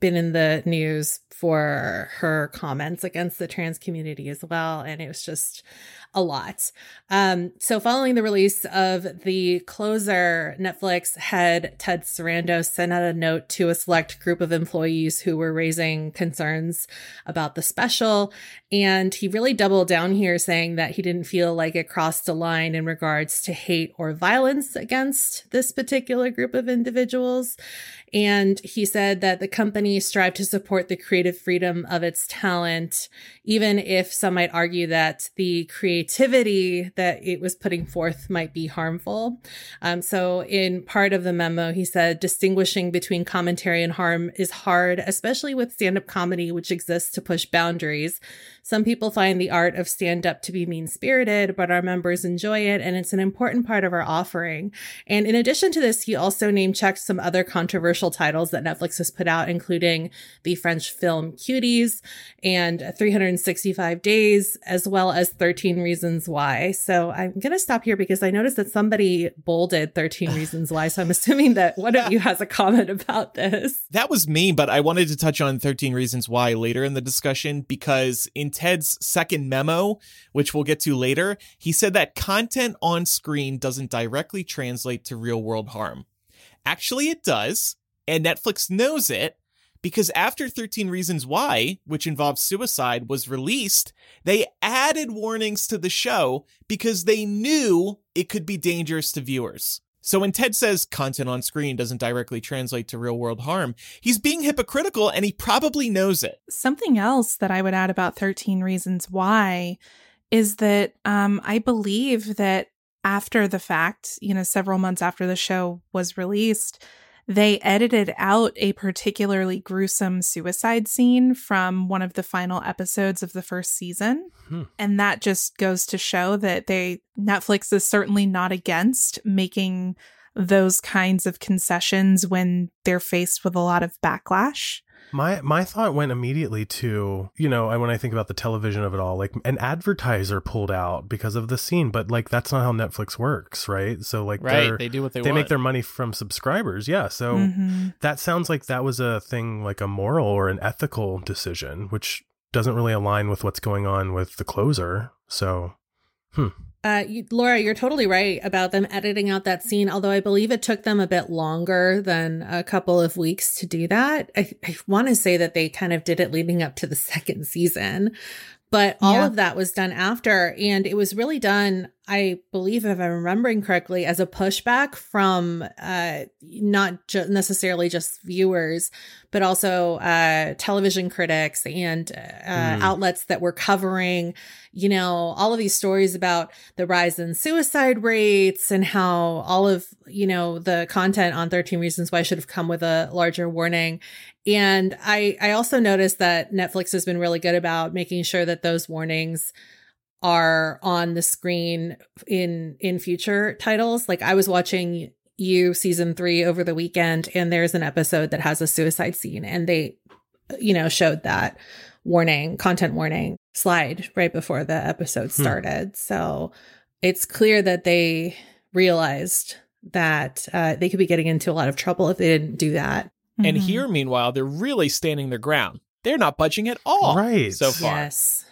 been in the news for her comments against the trans community as well. And it was just a lot. Um, so, following the release of the closer, Netflix head Ted Sarandos sent out a note to a select group of employees who were raising concerns about the special. And he really doubled down here, saying that he didn't feel like it crossed a line in regards to hate or violence against this particular group of individuals. And he said that the company strived to support the creative freedom of its talent, even if some might argue that the creativity that it was putting forth might be harmful. Um, so, in part of the memo, he said distinguishing between commentary and harm is hard, especially with stand up comedy, which exists to push boundaries. Some people find the art of stand up to be mean spirited, but our members enjoy it, and it's an important part of our offering. And in addition to this, he also name checked some other controversial titles that Netflix has put out, including the French film Cuties and 365 Days, as well as 13 Reasons Why. So I'm going to stop here because I noticed that somebody bolded 13 Reasons Why. So I'm assuming that one of you has a comment about this. That was me, but I wanted to touch on 13 Reasons Why later in the discussion because in Ted's second memo, which we'll get to later, he said that content on screen doesn't directly translate to real world harm. Actually, it does, and Netflix knows it because after 13 Reasons Why, which involves suicide, was released, they added warnings to the show because they knew it could be dangerous to viewers. So when Ted says content on screen doesn't directly translate to real world harm, he's being hypocritical and he probably knows it. Something else that I would add about 13 Reasons Why is that um, I believe that after the fact, you know, several months after the show was released, they edited out a particularly gruesome suicide scene from one of the final episodes of the first season. Hmm. And that just goes to show that they Netflix is certainly not against making those kinds of concessions when they're faced with a lot of backlash. My my thought went immediately to you know when I think about the television of it all, like an advertiser pulled out because of the scene, but like that's not how Netflix works, right? So like right, they do what they they want. make their money from subscribers, yeah. So mm-hmm. that sounds like that was a thing like a moral or an ethical decision, which doesn't really align with what's going on with the closer. So, hmm. Uh, you, Laura, you're totally right about them editing out that scene. Although I believe it took them a bit longer than a couple of weeks to do that. I, I want to say that they kind of did it leading up to the second season, but all yeah. of that was done after, and it was really done I believe, if I'm remembering correctly, as a pushback from uh, not ju- necessarily just viewers, but also uh, television critics and uh, mm. outlets that were covering, you know, all of these stories about the rise in suicide rates and how all of, you know, the content on 13 Reasons Why should have come with a larger warning. And I, I also noticed that Netflix has been really good about making sure that those warnings are on the screen in in future titles. Like I was watching you season 3 over the weekend and there's an episode that has a suicide scene and they you know showed that warning, content warning slide right before the episode hmm. started. Hmm. So it's clear that they realized that uh, they could be getting into a lot of trouble if they didn't do that. And mm-hmm. here, meanwhile, they're really standing their ground. They're not budging at all, right? So far, yes.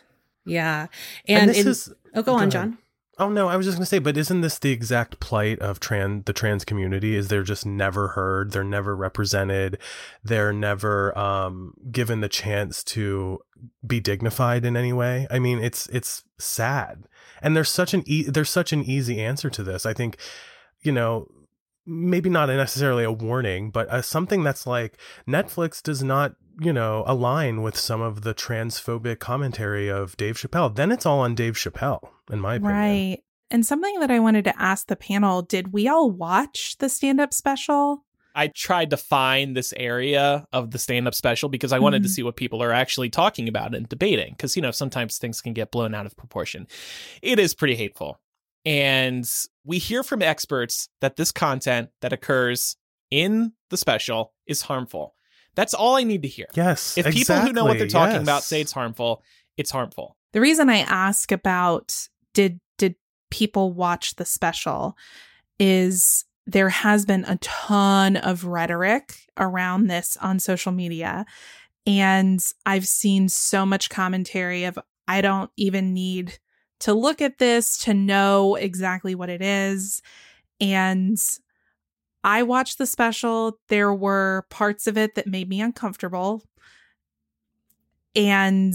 Yeah. And, and this in, is Oh, go, go on, ahead. John. Oh no, I was just going to say, but isn't this the exact plight of trans the trans community? Is they're just never heard, they're never represented, they're never um, given the chance to be dignified in any way. I mean, it's it's sad, and there's such an e- there's such an easy answer to this. I think, you know, maybe not necessarily a warning, but uh, something that's like Netflix does not you know, align with some of the transphobic commentary of Dave Chappelle, then it's all on Dave Chappelle, in my opinion. Right. And something that I wanted to ask the panel did we all watch the stand up special? I tried to find this area of the stand up special because I wanted mm-hmm. to see what people are actually talking about and debating. Because, you know, sometimes things can get blown out of proportion. It is pretty hateful. And we hear from experts that this content that occurs in the special is harmful. That's all I need to hear. Yes. If exactly, people who know what they're talking yes. about say it's harmful, it's harmful. The reason I ask about did did people watch the special is there has been a ton of rhetoric around this on social media and I've seen so much commentary of I don't even need to look at this to know exactly what it is and I watched the special. There were parts of it that made me uncomfortable. And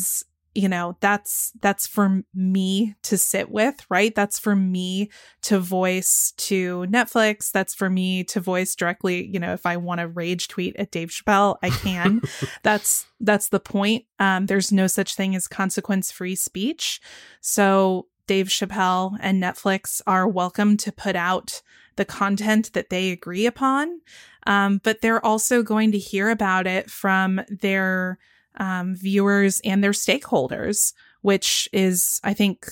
you know, that's that's for me to sit with, right? That's for me to voice to Netflix. That's for me to voice directly, you know, if I want to rage tweet at Dave Chappelle, I can. that's that's the point. Um there's no such thing as consequence-free speech. So Dave Chappelle and Netflix are welcome to put out the content that they agree upon. Um, but they're also going to hear about it from their um, viewers and their stakeholders, which is, I think,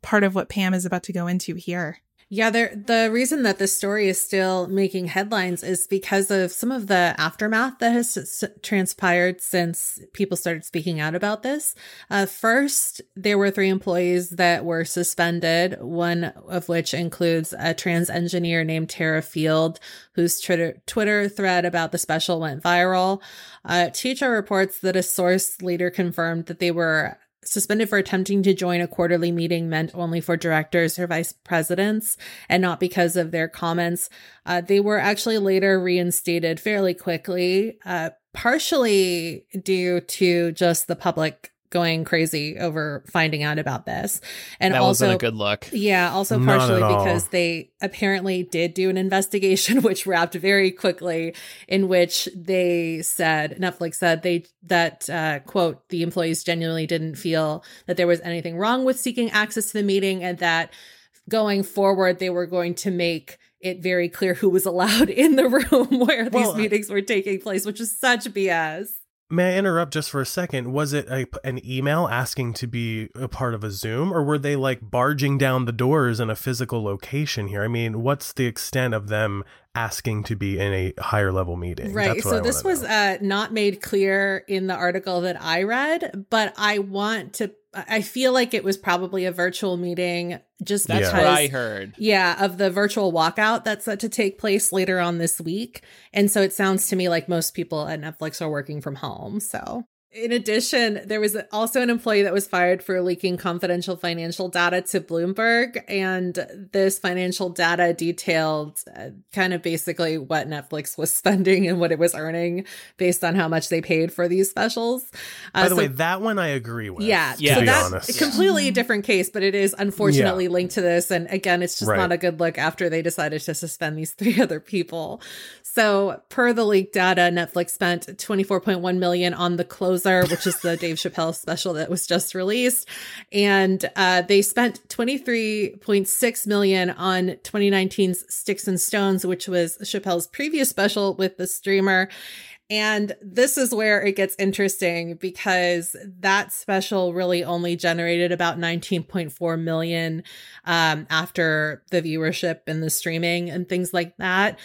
part of what Pam is about to go into here. Yeah, the reason that this story is still making headlines is because of some of the aftermath that has transpired since people started speaking out about this. Uh, first, there were three employees that were suspended, one of which includes a trans engineer named Terra Field, whose Twitter, Twitter thread about the special went viral. Uh, teacher reports that a source later confirmed that they were suspended for attempting to join a quarterly meeting meant only for directors or vice presidents and not because of their comments. Uh, they were actually later reinstated fairly quickly, uh, partially due to just the public going crazy over finding out about this. And that also wasn't a good look. Yeah, also Not partially because they apparently did do an investigation which wrapped very quickly in which they said Netflix said they that uh quote the employees genuinely didn't feel that there was anything wrong with seeking access to the meeting and that going forward they were going to make it very clear who was allowed in the room where Well, these meetings were taking place, which is such BS. May I interrupt just for a second? Was it a, an email asking to be a part of a Zoom, or were they like barging down the doors in a physical location here? I mean, what's the extent of them asking to be in a higher level meeting? Right. So I this was uh, not made clear in the article that I read, but I want to. I feel like it was probably a virtual meeting, just That's Yeah. what I heard. Yeah, of the virtual walkout that's set to take place later on this week. And so it sounds to me like most people at Netflix are working from home. So, in addition, there was also an employee that was fired for leaking confidential financial data to Bloomberg. And this financial data detailed uh, kind of basically what Netflix was spending and what it was earning based on how much they paid for these specials. Uh, By the so- way, that one I agree with. yeah, Yeah. so be that's honest. a different case, but it is unfortunately linked to this. And again, it's just Right. not a good look after they decided to suspend these three other people. So, per the leaked data, Netflix spent 24.1 million on The Closer, which is the Dave Chappelle special that was just released, and uh, they spent 23.6 million on 2019's Sticks and Stones, which was Chappelle's previous special with the streamer. And this is where it gets interesting because that special really only generated about 19.4 million um, after the viewership and the streaming and things like that.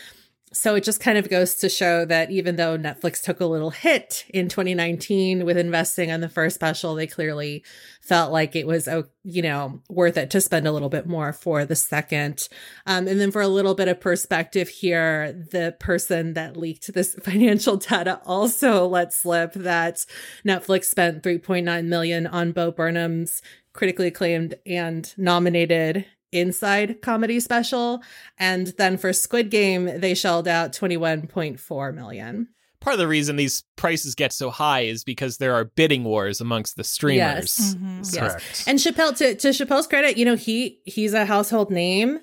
So it just kind of goes to show that even though Netflix took a little hit in 2019 with investing on the first special, they clearly felt like it was, you know, worth it to spend a little bit more for the second. Um, and then for a little bit of perspective here, the person that leaked this financial data also let slip that Netflix spent 3.9 million on Bo Burnham's critically acclaimed and nominated Inside comedy special. And then for Squid Game, they shelled out 21.4 million. Part of the reason these prices get so high is because there are bidding wars amongst the streamers. Yes. Mhm. Yes. Correct. And Chappelle, to, to Chappelle's credit, you know, he he's a household name.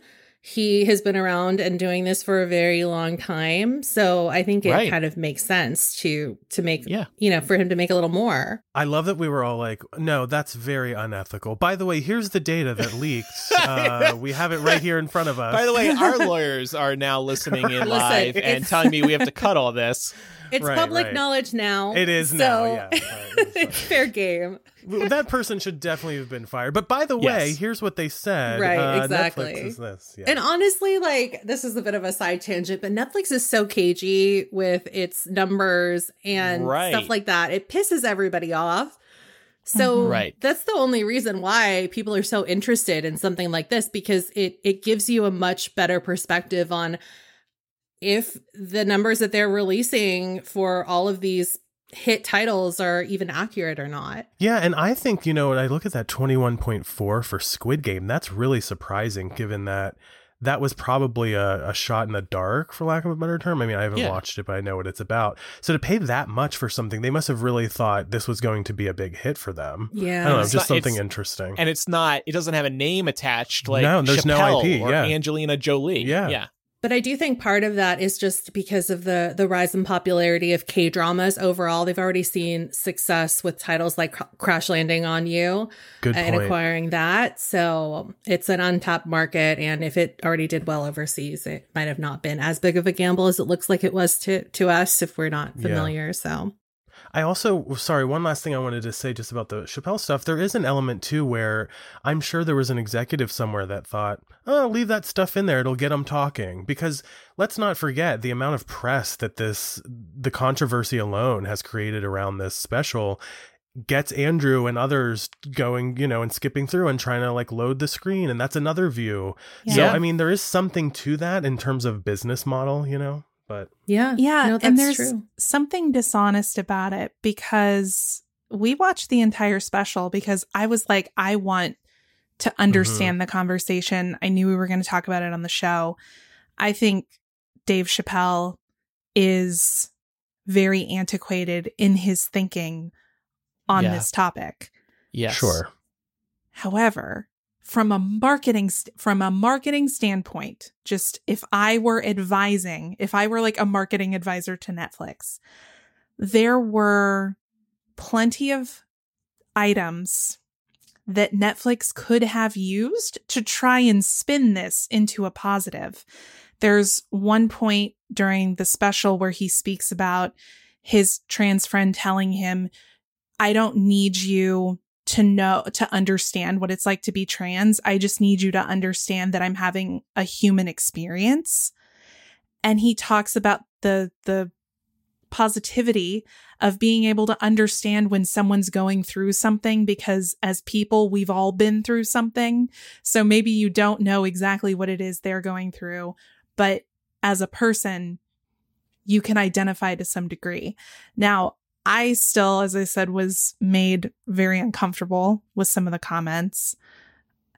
He has been around and doing this for a very long time. So I think it Right. kind of makes sense to to make Yeah. you know, for him to make a little more. I love that we were all like, no, that's very unethical. By the way, here's the data that leaked. Uh, we have it right here in front of us. By the way, our lawyers are now listening in Listen, live and telling me we have to cut all this. It's Right, public right. knowledge now. It is so now, yeah. Right, it's it's fair game. that person should definitely have been fired. But by the way, Yes. here's what they said. Right, uh, exactly. Netflix is this. Yeah. And honestly, like this is a bit of a side tangent, but Netflix is so cagey with its numbers and Right. stuff like that. It pisses everybody off. So Mhm. Right. that's the only reason why people are so interested in something like this because it it gives you a much better perspective on if the numbers that they're releasing for all of these hit titles are even accurate or not. yeah, and I think, you know, when I look at that 21.4 for Squid Game, that's really surprising given that that was probably a, a shot in the dark, for lack of a better term. I mean, I haven't Yeah. watched it, but I know what it's about. So to pay that much for something, they must have really thought this was going to be a big hit for them. Yeah. I don't know, It's just not- something interesting. And it's not, it doesn't have a name attached like No, there's no IP, or yeah. Angelina Jolie. Yeah. Yeah. But I do think part of that is just because of the the rise in popularity of K dramas overall. They've already seen success with titles like Crash Landing on You Good uh, and point. acquiring that. So it's an untapped market, and if it already did well overseas, it might have not been as big of a gamble as it looks like it was to to us if we're not Yeah. familiar. So I also, sorry, one last thing I wanted to say just about the Chappelle stuff. There is an element too where I'm sure there was an executive somewhere that thought, oh, leave that stuff in there. It'll get them talking. Because let's not forget the amount of press that this, the controversy alone has created around this special gets Andrew and others going, you know, and skipping through and trying to like load the screen. And that's another view. Yeah. So, I mean, there is something to that in terms of business model, you know, but yeah, Yeah, no, and there's true. something dishonest about it because we watched the entire special because I was like, I want to mm-hmm. understand the conversation. I knew we were going to talk about it on the show. I think Dave Chappelle is very antiquated in his thinking on Yeah. this topic. Yeah, Sure. However, from a marketing from a marketing standpoint, just if I were advising, if I were like a marketing advisor to Netflix, there were plenty of items that Netflix could have used to try and spin this into a positive. There's one point during the special where he speaks about his trans friend telling him, I don't need you to know, to understand what it's like to be trans. I just need you to understand that I'm having a human experience. And he talks about the, the positivity of being able to understand when someone's going through something because as people, we've all been through something. So maybe you don't know exactly what it is they're going through, but as a person, you can identify to some degree. Now, I still, as I said, was made very uncomfortable with some of the comments.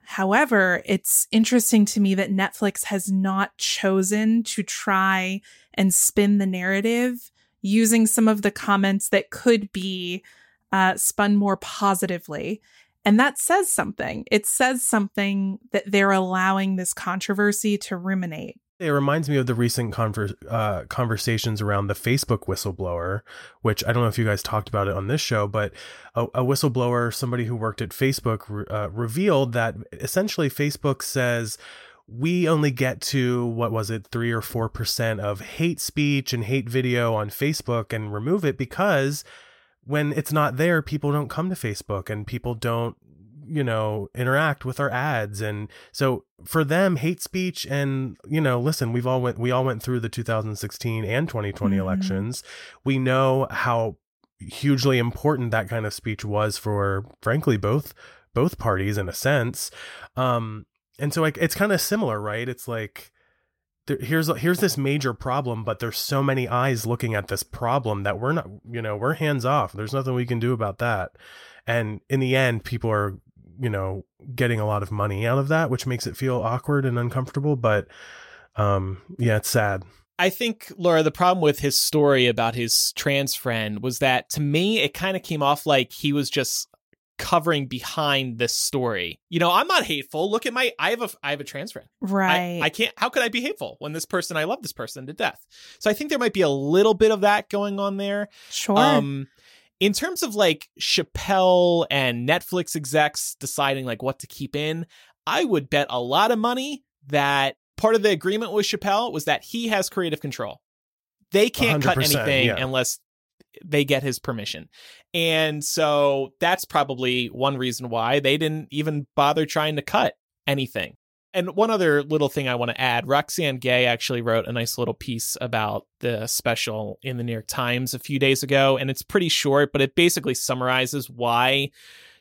However, it's interesting to me that Netflix has not chosen to try and spin the narrative using some of the comments that could be uh, spun more positively. And that says something. It says something that they're allowing this controversy to ruminate. It reminds me of the recent conver- uh, conversations around the Facebook whistleblower, which I don't know if you guys talked about it on this show, but a, a whistleblower, somebody who worked at Facebook, uh, revealed that essentially Facebook says we only get to what was it three or four percent of hate speech and hate video on Facebook and remove it because when it's not there, people don't come to Facebook and people don't you know interact with our ads. And so for them hate speech and you know listen we've all went we all went through the 2016 and 2020 mm-hmm. elections. We know how hugely important that kind of speech was for frankly both both parties in a sense. Um and so like it's kind of similar right? It's like there, here's here's this major problem but there's so many eyes looking at this problem that we're not you know we're hands off. There's nothing we can do about that. And in the end people are you know getting a lot of money out of that which makes it feel awkward and uncomfortable but um yeah it's sad I think, Laura, the problem with his story about his trans friend was that to me, it kind of came off like he was just covering behind this story. You know, I'm not hateful. Look at my I have a I have a trans friend. Right. I, I, can't how could I be hateful when this person I love this person to death? So I think there might be a little bit of that going on there. Sure. Um in terms of like Chappelle and Netflix execs deciding like what to keep in, I would bet a lot of money that part of the agreement with Chappelle was that he has creative control. They can't cut anything yeah. unless they get his permission. And so that's probably one reason why they didn't even bother trying to cut anything. And one other little thing I want to add Roxanne Gay actually wrote a nice little piece about the special in the New York Times a few days ago. And it's pretty short, but it basically summarizes why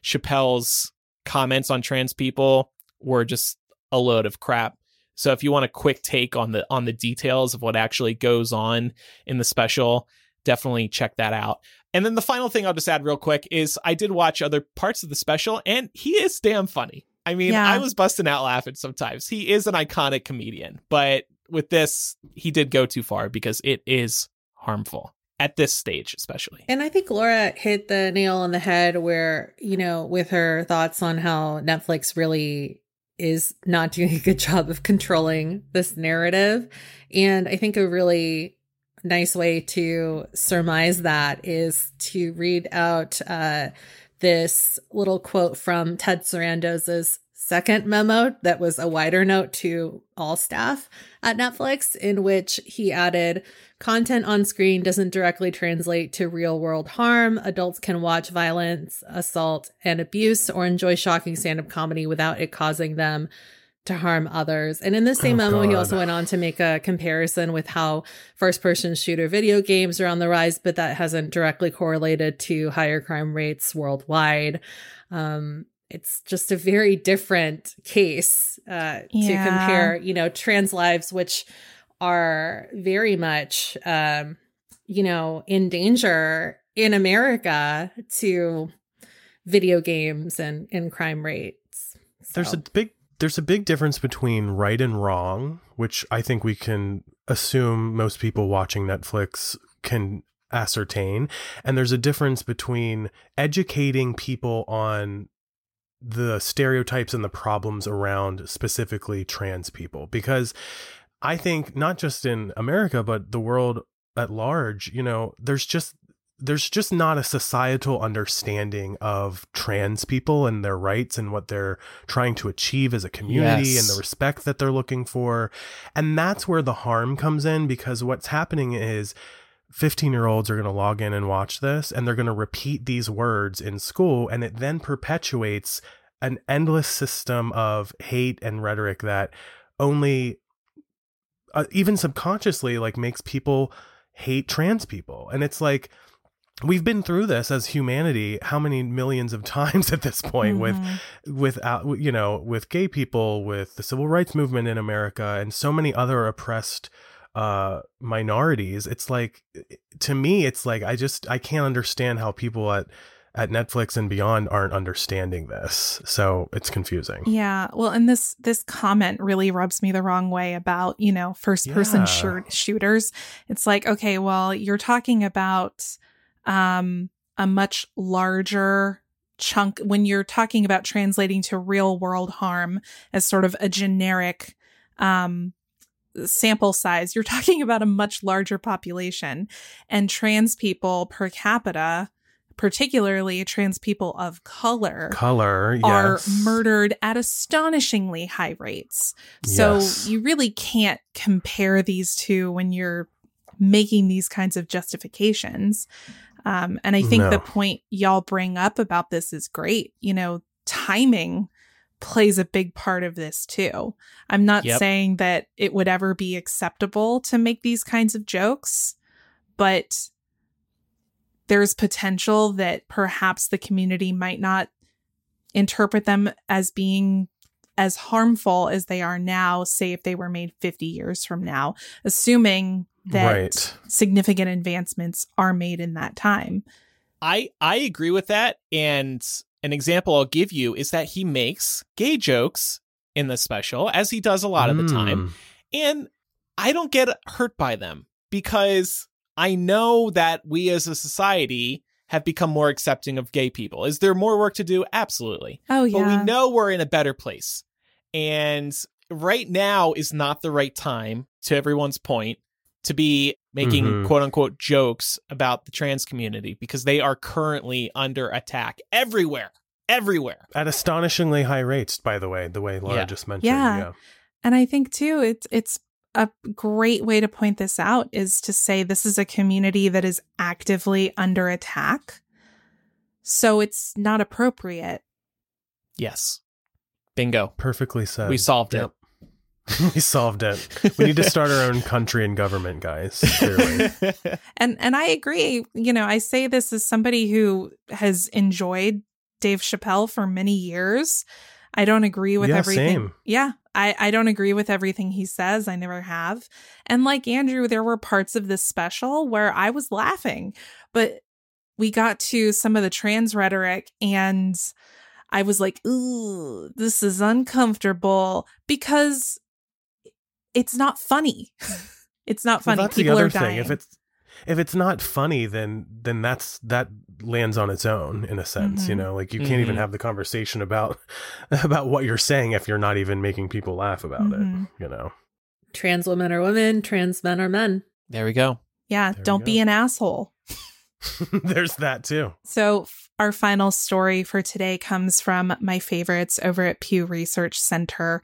Chappelle's comments on trans people were just a load of crap. So if you want a quick take on the on the details of what actually goes on in the special, definitely check that out. And then the final thing I'll just add real quick is I did watch other parts of the special and he is damn funny. I mean, yeah. I was busting out laughing sometimes. He is an iconic comedian, but with this, he did go too far because it is harmful at this stage, especially. And I think Laura hit the nail on the head where, you know, with her thoughts on how Netflix really is not doing a good job of controlling this narrative. And I think a really nice way to surmise that is to read out uh, this little quote from Ted Sarandos's second memo that was a wider note to all staff at Netflix, in which he added content on screen doesn't directly translate to real world harm. Adults can watch violence, assault, and abuse or enjoy shocking stand up comedy without it causing them to harm others. And in the same oh, memo, God. he also went on to make a comparison with how first person shooter video games are on the rise, but that hasn't directly correlated to higher crime rates worldwide. Um, it's just a very different case uh, yeah. to compare, you know, trans lives, which are very much, um, you know, in danger in America to video games and, and crime rates. So. There's a big there's a big difference between right and wrong, which I think we can assume most people watching Netflix can ascertain. And there's a difference between educating people on the stereotypes and the problems around specifically trans people because I think not just in America but the world at large, you know, there's just there's just not a societal understanding of trans people and their rights and what they're trying to achieve as a community yes. and the respect that they're looking for. And that's where the harm comes in because what's happening is 15 year olds are going to log in and watch this and they're going to repeat these words in school and it then perpetuates an endless system of hate and rhetoric that only uh, even subconsciously like makes people hate trans people and it's like we've been through this as humanity how many millions of times at this point mm-hmm. with with you know with gay people with the civil rights movement in America and so many other oppressed uh minorities. It's like to me it's like i just i can't understand how people at at netflix and beyond aren't understanding this. So it's confusing. Yeah. Well and this this comment really rubs me the wrong way about you know first person yeah. sh- shooters. It's like okay well you're talking about um a much larger chunk when you're talking about translating to real world harm as sort of a generic um sample size, you're talking about a much larger population. And trans people per capita, particularly trans people of color, color are yes. murdered at astonishingly high rates. So yes. you really can't compare these two when you're making these kinds of justifications. Um, and I think no. the point y'all bring up about this is great. You know, timing plays a big part of this too. I'm not yep. saying that it would ever be acceptable to make these kinds of jokes, but there's potential that perhaps the community might not interpret them as being as harmful as they are now, say if they were made 50 years from now, assuming that right. significant advancements are made in that time. I I agree with that and an example I'll give you is that he makes gay jokes in the special, as he does a lot of the time. Hmm. And I don't get hurt by them because I know that we as a society have become more accepting of gay people. Is there more work to do? Absolutely. Oh, yeah. But we know we're in a better place. And right now is not the right time, to everyone's point, to be making mm-hmm. quote unquote jokes about the trans community because they are currently under attack everywhere. Everywhere. At astonishingly high rates, by the way, the way Laura yeah. just mentioned. Yeah. yeah. And I think too, it's it's a great way to point this out is to say this is a community that is actively under attack. So it's not appropriate. Yes. Bingo. Perfectly said. We solved yep. it. we solved it. We need to start our own country and government, guys. And and I agree. You know, I say this as somebody who has enjoyed Dave Chappelle for many years. I don't agree with yeah, everything. Same. Yeah, I, I don't agree with everything he says. I never have. And like Andrew, there were parts of this special where I was laughing, but we got to some of the trans rhetoric and I was like, ooh, this is uncomfortable because it's not funny. it's not funny. Well, that's People the other are dying. thing. If it's if it's not funny, then then that's that lands on its own in a sense. Mm-hmm. You know, like you can't mm-hmm. even have the conversation about about what you're saying if you're not even making people laugh about mm-hmm. it. You know, trans women are women, trans men are men. There we go. Yeah, there don't be an asshole. There's that too. So, our final story for today comes from my favorites over at Pew Research Center.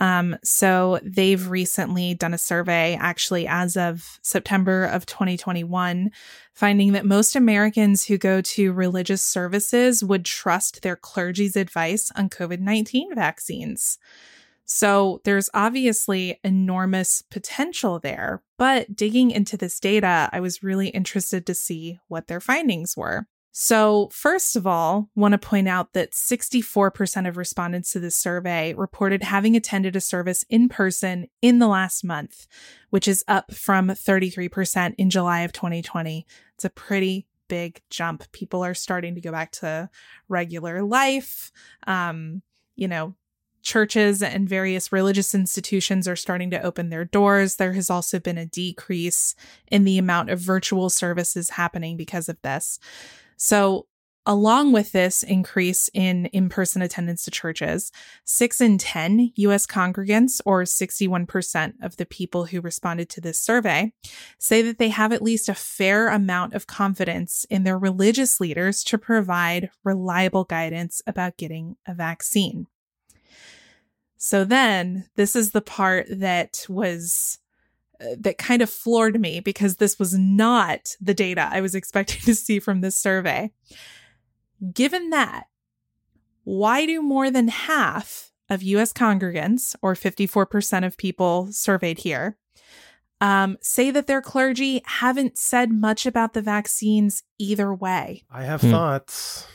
Um, so, they've recently done a survey, actually, as of September of 2021, finding that most Americans who go to religious services would trust their clergy's advice on COVID 19 vaccines. So there's obviously enormous potential there. But digging into this data, I was really interested to see what their findings were. So, first of all, want to point out that 64% of respondents to this survey reported having attended a service in person in the last month, which is up from 33% in July of 2020. It's a pretty big jump. People are starting to go back to regular life. Um, you know, churches and various religious institutions are starting to open their doors. There has also been a decrease in the amount of virtual services happening because of this. So, along with this increase in in person attendance to churches, six in 10 US congregants, or 61% of the people who responded to this survey, say that they have at least a fair amount of confidence in their religious leaders to provide reliable guidance about getting a vaccine. So then this is the part that was that kind of floored me because this was not the data I was expecting to see from this survey. Given that, why do more than half of US congregants, or 54% of people surveyed here, um, say that their clergy haven't said much about the vaccines either way? I have hmm. thoughts.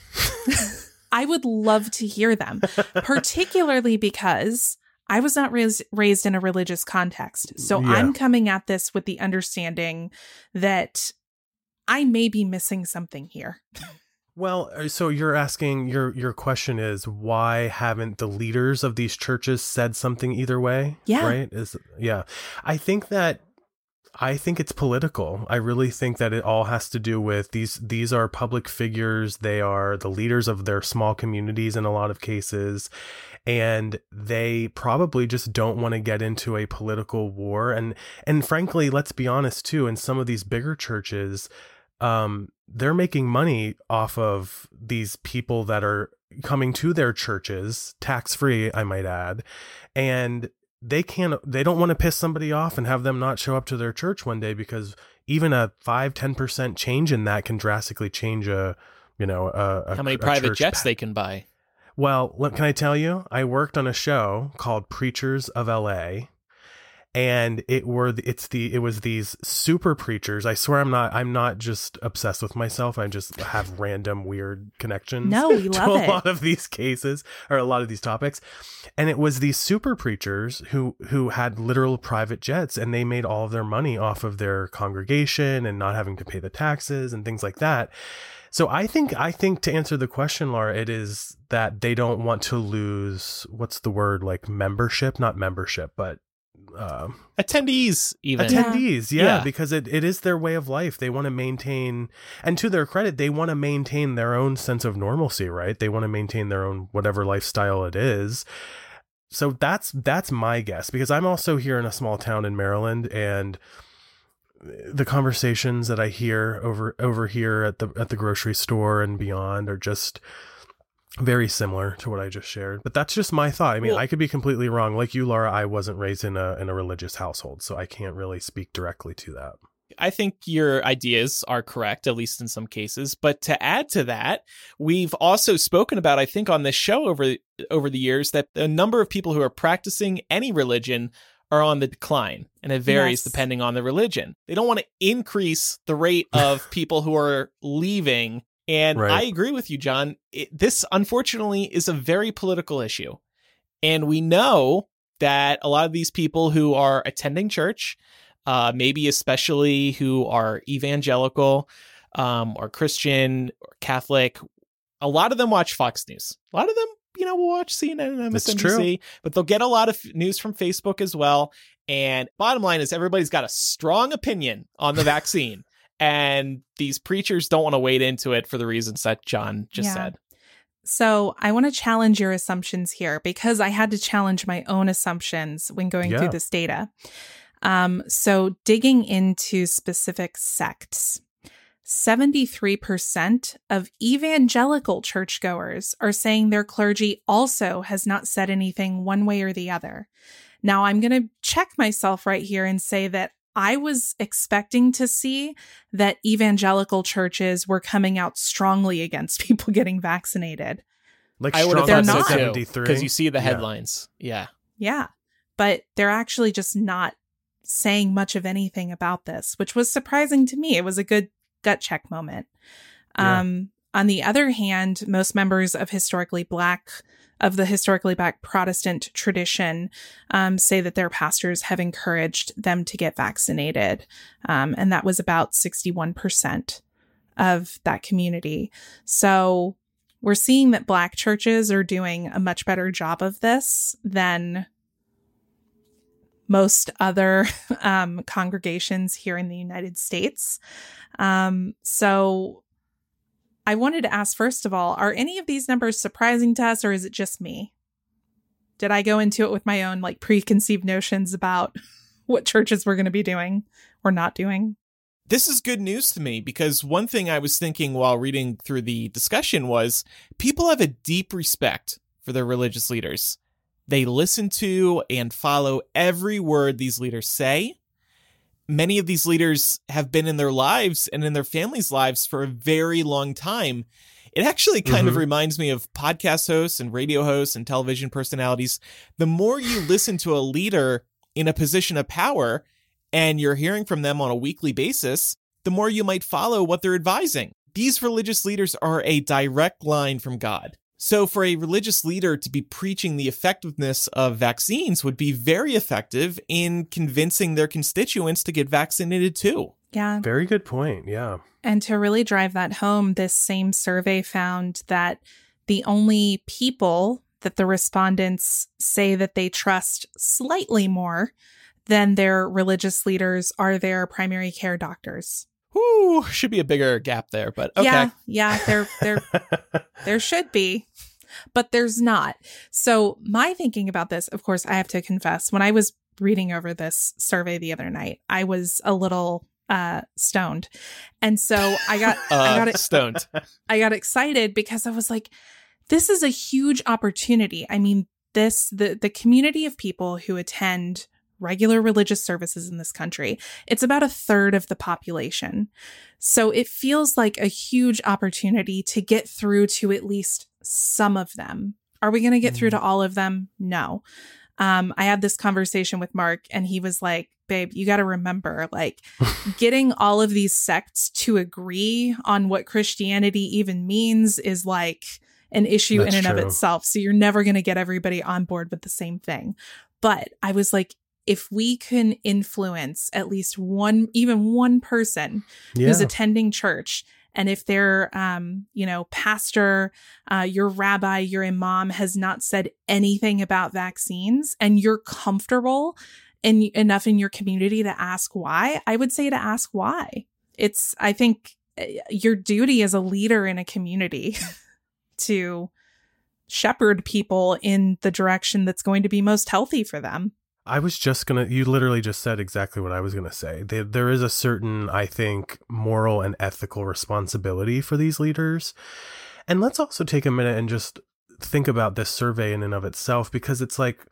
I would love to hear them, particularly because I was not raised raised in a religious context. So yeah. I'm coming at this with the understanding that I may be missing something here. Well, uh, so you're asking your your question is why haven't the leaders of these churches said something either way? Yeah. Right? Is yeah. I think that I think it's political. I really think that it all has to do with these these are public figures. They are the leaders of their small communities in a lot of cases and they probably just don't want to get into a political war. And and frankly, let's be honest too, in some of these bigger churches um they're making money off of these people that are coming to their churches tax free I might add and they can't they don't want to piss somebody off and have them not show up to their church one day because even a 5 10% change in that can drastically change a you know a, a how many private jets pa- they can buy well can i tell you i worked on a show called preachers of la and it were it's the it was these super preachers. I swear I'm not I'm not just obsessed with myself. I just have random weird connections. No, we love to a lot of these cases or a lot of these topics, and it was these super preachers who who had literal private jets, and they made all of their money off of their congregation and not having to pay the taxes and things like that. So I think I think to answer the question, Laura, it is that they don't want to lose what's the word like membership, not membership, but uh, attendees even. Attendees yeah, yeah, because it, it is their way of life. They want to maintain and to their credit they want to maintain their own sense of normalcy right? They want to maintain their own whatever lifestyle it is. So that's that's my guess because i'm also here in a small town in maryland and the conversations that i hear over over here at the at the grocery store and beyond are just very similar to what I just shared. But that's just my thought. I mean, well, I could be completely wrong. Like you, Laura, I wasn't raised in a in a religious household, so I can't really speak directly to that. I think your ideas are correct, at least in some cases. But to add to that, we've also spoken about, I think, on this show over over the years that a number of people who are practicing any religion are on the decline, and it varies yes. depending on the religion. They don't want to increase the rate of people who are leaving and right. I agree with you, John. It, this, unfortunately, is a very political issue. And we know that a lot of these people who are attending church, uh, maybe especially who are evangelical um, or Christian or Catholic, a lot of them watch Fox News. A lot of them, you know, we'll watch CNN and MSNBC, but they'll get a lot of news from Facebook as well. And bottom line is, everybody's got a strong opinion on the vaccine and these preachers don't want to wade into it for the reasons that John just yeah. said. So, I want to challenge your assumptions here because I had to challenge my own assumptions when going yeah. through this data. Um, so, digging into specific sects, 73% of evangelical churchgoers are saying their clergy also has not said anything one way or the other. Now, I'm going to check myself right here and say that I was expecting to see that evangelical churches were coming out strongly against people getting vaccinated. Like I would have thought so too, because you see the headlines. Yeah. yeah. Yeah. But they're actually just not saying much of anything about this, which was surprising to me. It was a good gut check moment. Yeah. Um, on the other hand, most members of historically black of the historically black Protestant tradition um, say that their pastors have encouraged them to get vaccinated. Um, and that was about 61% of that community. So we're seeing that black churches are doing a much better job of this than most other um, congregations here in the United States. Um, so I wanted to ask first of all, are any of these numbers surprising to us or is it just me? Did I go into it with my own like preconceived notions about what churches were going to be doing or not doing? This is good news to me because one thing I was thinking while reading through the discussion was people have a deep respect for their religious leaders. They listen to and follow every word these leaders say. Many of these leaders have been in their lives and in their families' lives for a very long time. It actually kind mm-hmm. of reminds me of podcast hosts and radio hosts and television personalities. The more you listen to a leader in a position of power and you're hearing from them on a weekly basis, the more you might follow what they're advising. These religious leaders are a direct line from God. So, for a religious leader to be preaching the effectiveness of vaccines would be very effective in convincing their constituents to get vaccinated too. Yeah. Very good point. Yeah. And to really drive that home, this same survey found that the only people that the respondents say that they trust slightly more than their religious leaders are their primary care doctors. Should be a bigger gap there, but okay. Yeah, yeah, there there there should be, but there's not. So my thinking about this, of course, I have to confess, when I was reading over this survey the other night, I was a little uh stoned. And so I got uh, I got it stoned. I got excited because I was like this is a huge opportunity. I mean, this the the community of people who attend regular religious services in this country. It's about a third of the population. So it feels like a huge opportunity to get through to at least some of them. Are we going to get through to mm. all of them? No. Um, I had this conversation with Mark and he was like, babe, you got to remember, like, getting all of these sects to agree on what Christianity even means is like an issue That's in and true. of itself. So you're never going to get everybody on board with the same thing. But I was like, if we can influence at least one, even one person yeah. who's attending church, and if their, um, you know, pastor, uh, your rabbi, your imam has not said anything about vaccines, and you're comfortable in, enough in your community to ask why, I would say to ask why. It's, I think, eh, your duty as a leader in a community to shepherd people in the direction that's going to be most healthy for them. I was just gonna. You literally just said exactly what I was gonna say. There, there is a certain, I think, moral and ethical responsibility for these leaders. And let's also take a minute and just think about this survey in and of itself, because it's like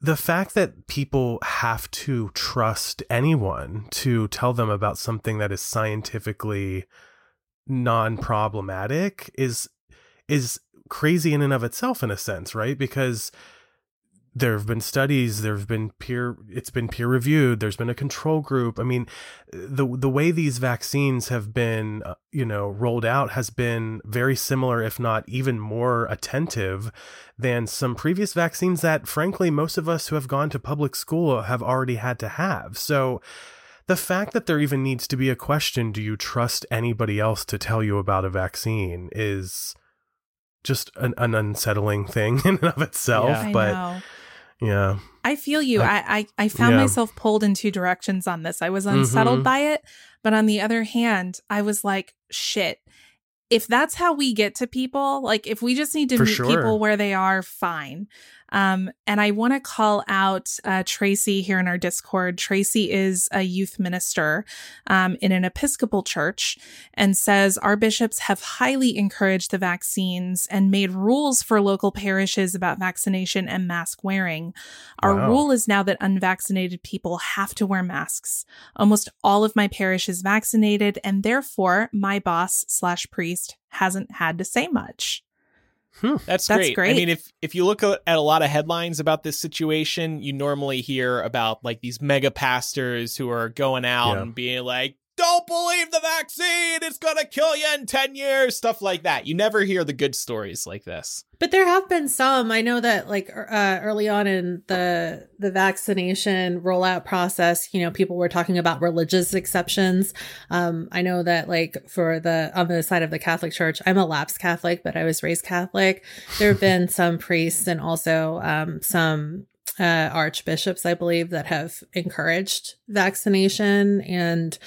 the fact that people have to trust anyone to tell them about something that is scientifically non-problematic is is crazy in and of itself in a sense, right? Because there have been studies there have been peer it's been peer reviewed there's been a control group. I mean the the way these vaccines have been uh, you know rolled out has been very similar if not even more attentive than some previous vaccines that frankly most of us who have gone to public school have already had to have. So the fact that there even needs to be a question do you trust anybody else to tell you about a vaccine is just an, an unsettling thing in and of itself yeah. but yeah. I feel you. I I, I found yeah. myself pulled in two directions on this. I was unsettled mm-hmm. by it, but on the other hand, I was like, shit. If that's how we get to people, like if we just need to For meet sure. people where they are, fine. Um, and I want to call out uh, Tracy here in our Discord. Tracy is a youth minister um, in an Episcopal church and says our bishops have highly encouraged the vaccines and made rules for local parishes about vaccination and mask wearing. Our wow. rule is now that unvaccinated people have to wear masks. Almost all of my parish is vaccinated, and therefore my boss slash priest hasn't had to say much. Hmm. That's, That's great. great. I mean, if if you look at a lot of headlines about this situation, you normally hear about like these mega pastors who are going out yeah. and being like, don't believe the vaccine. It's going to kill you in 10 years. Stuff like that. You never hear the good stories like this. But there have been some. I know that like uh, early on in the the vaccination rollout process, you know, people were talking about religious exceptions. Um, I know that like for the on the side of the Catholic Church, I'm a lapsed Catholic, but I was raised Catholic. There have been some priests and also um, some uh, archbishops, I believe, that have encouraged vaccination. And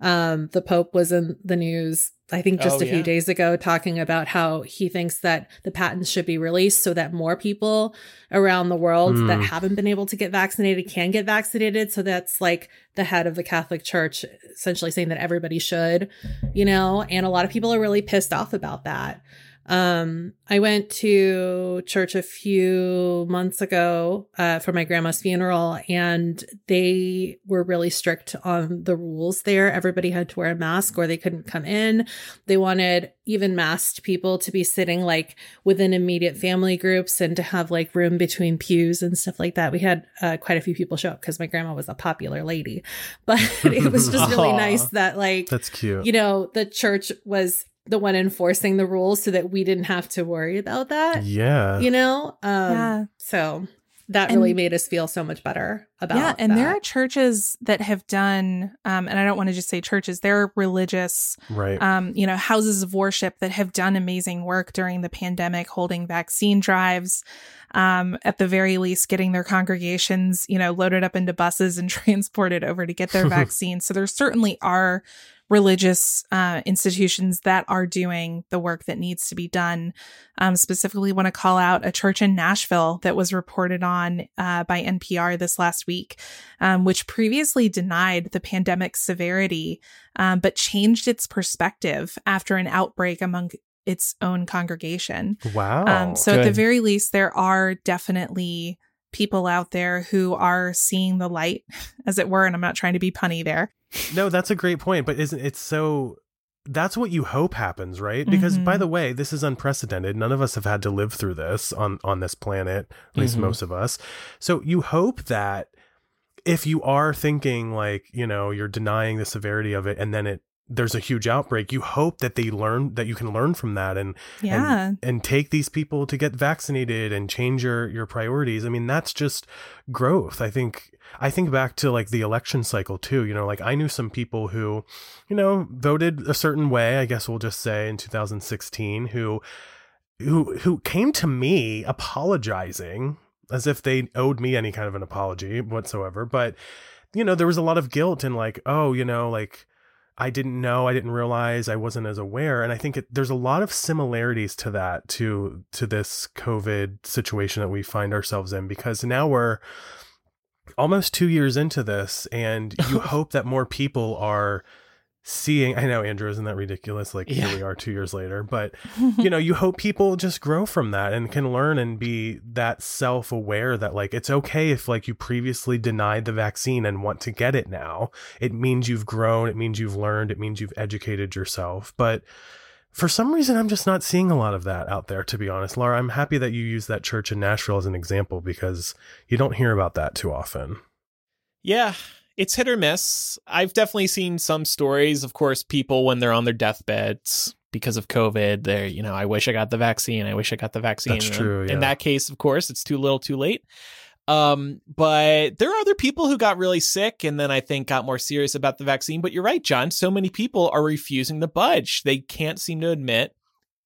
um, the Pope was in the news, I think, just Oh, a few yeah. days ago, talking about how he thinks that the patents should be released so that more people around the world that Mm. haven't been able to get vaccinated can get vaccinated. So that's like the head of the Catholic Church essentially saying that everybody should, you know, and a lot of people are really pissed off about that. Um, I went to church a few months ago uh, for my grandma's funeral, and they were really strict on the rules there. Everybody had to wear a mask or they couldn't come in. They wanted even masked people to be sitting like within immediate family groups and to have like room between pews and stuff like that. We had uh, quite a few people show up because my grandma was a popular lady, but it was just really nice that like That's cute. you know, the church was the one enforcing the rules so that we didn't have to worry about that, yeah. you know? Um, Yeah. So that And- really made us feel so much better about yeah, and there are churches that have done, um, and I don't want to just say churches, there are religious, right. um, you know, houses of worship that have done amazing work during the pandemic, holding vaccine drives. Um, at the very least, getting their congregations, you know, loaded up into buses and transported over to get their vaccine. So there certainly are religious uh, institutions that are doing the work that needs to be done. Um, specifically, want to call out a church in Nashville that was reported on uh, by NPR this last week, um, which previously denied the pandemic severity, um, but changed its perspective after an outbreak among its own congregation. wow. Um, so at the very least, there are definitely people out there who are seeing the light, as it were. And I'm not trying to be punny there. No, that's a great point, but isn't it so that's what you hope happens, right? Because by Mhm. the way, this is unprecedented. None of us have had to live through this on on this planet, at least Mhm. most of us. So you hope that if you are thinking like, you know, you're denying the severity of it and then it there's a huge outbreak, you hope that they learn that you can learn from that and Yeah. and, and take these people to get vaccinated and change your your priorities. I mean, that's just growth. I think I think back to like the election cycle too. You know, like I knew some people who, you know, voted a certain way. I guess we'll just say in 2016 who who who came to me apologizing as if they owed me any kind of an apology whatsoever. But you know, there was a lot of guilt and like, oh, you know, like I didn't know, I didn't realize, I wasn't as aware, and I think it, there's a lot of similarities to that to to this COVID situation that we find ourselves in because now we're almost two years into this, and you hope that more people are seeing. I know, Andrew, isn't that ridiculous? Like Yeah. here we are, two years later, but you know, you hope people just grow from that and can learn and be that self aware that like it's okay if like you previously denied the vaccine and want to get it now. It means you've grown, it means you've learned, it means you've educated yourself. But for some reason, I'm just not seeing a lot of that out there, to be honest. Laura, I'm happy that you use that church in Nashville as an example because you don't hear about that too often. Yeah, it's hit or miss. I've definitely seen some stories, of course, people when they're on their deathbeds because of COVID, they're, you know, I wish I got the vaccine. I wish I got the vaccine. That's And true, In that case, of course, it's too little, too late. Um, but there are other people who got really sick and then I think got more serious about the vaccine. But you're right, John. So many people are refusing to budge. They can't seem to admit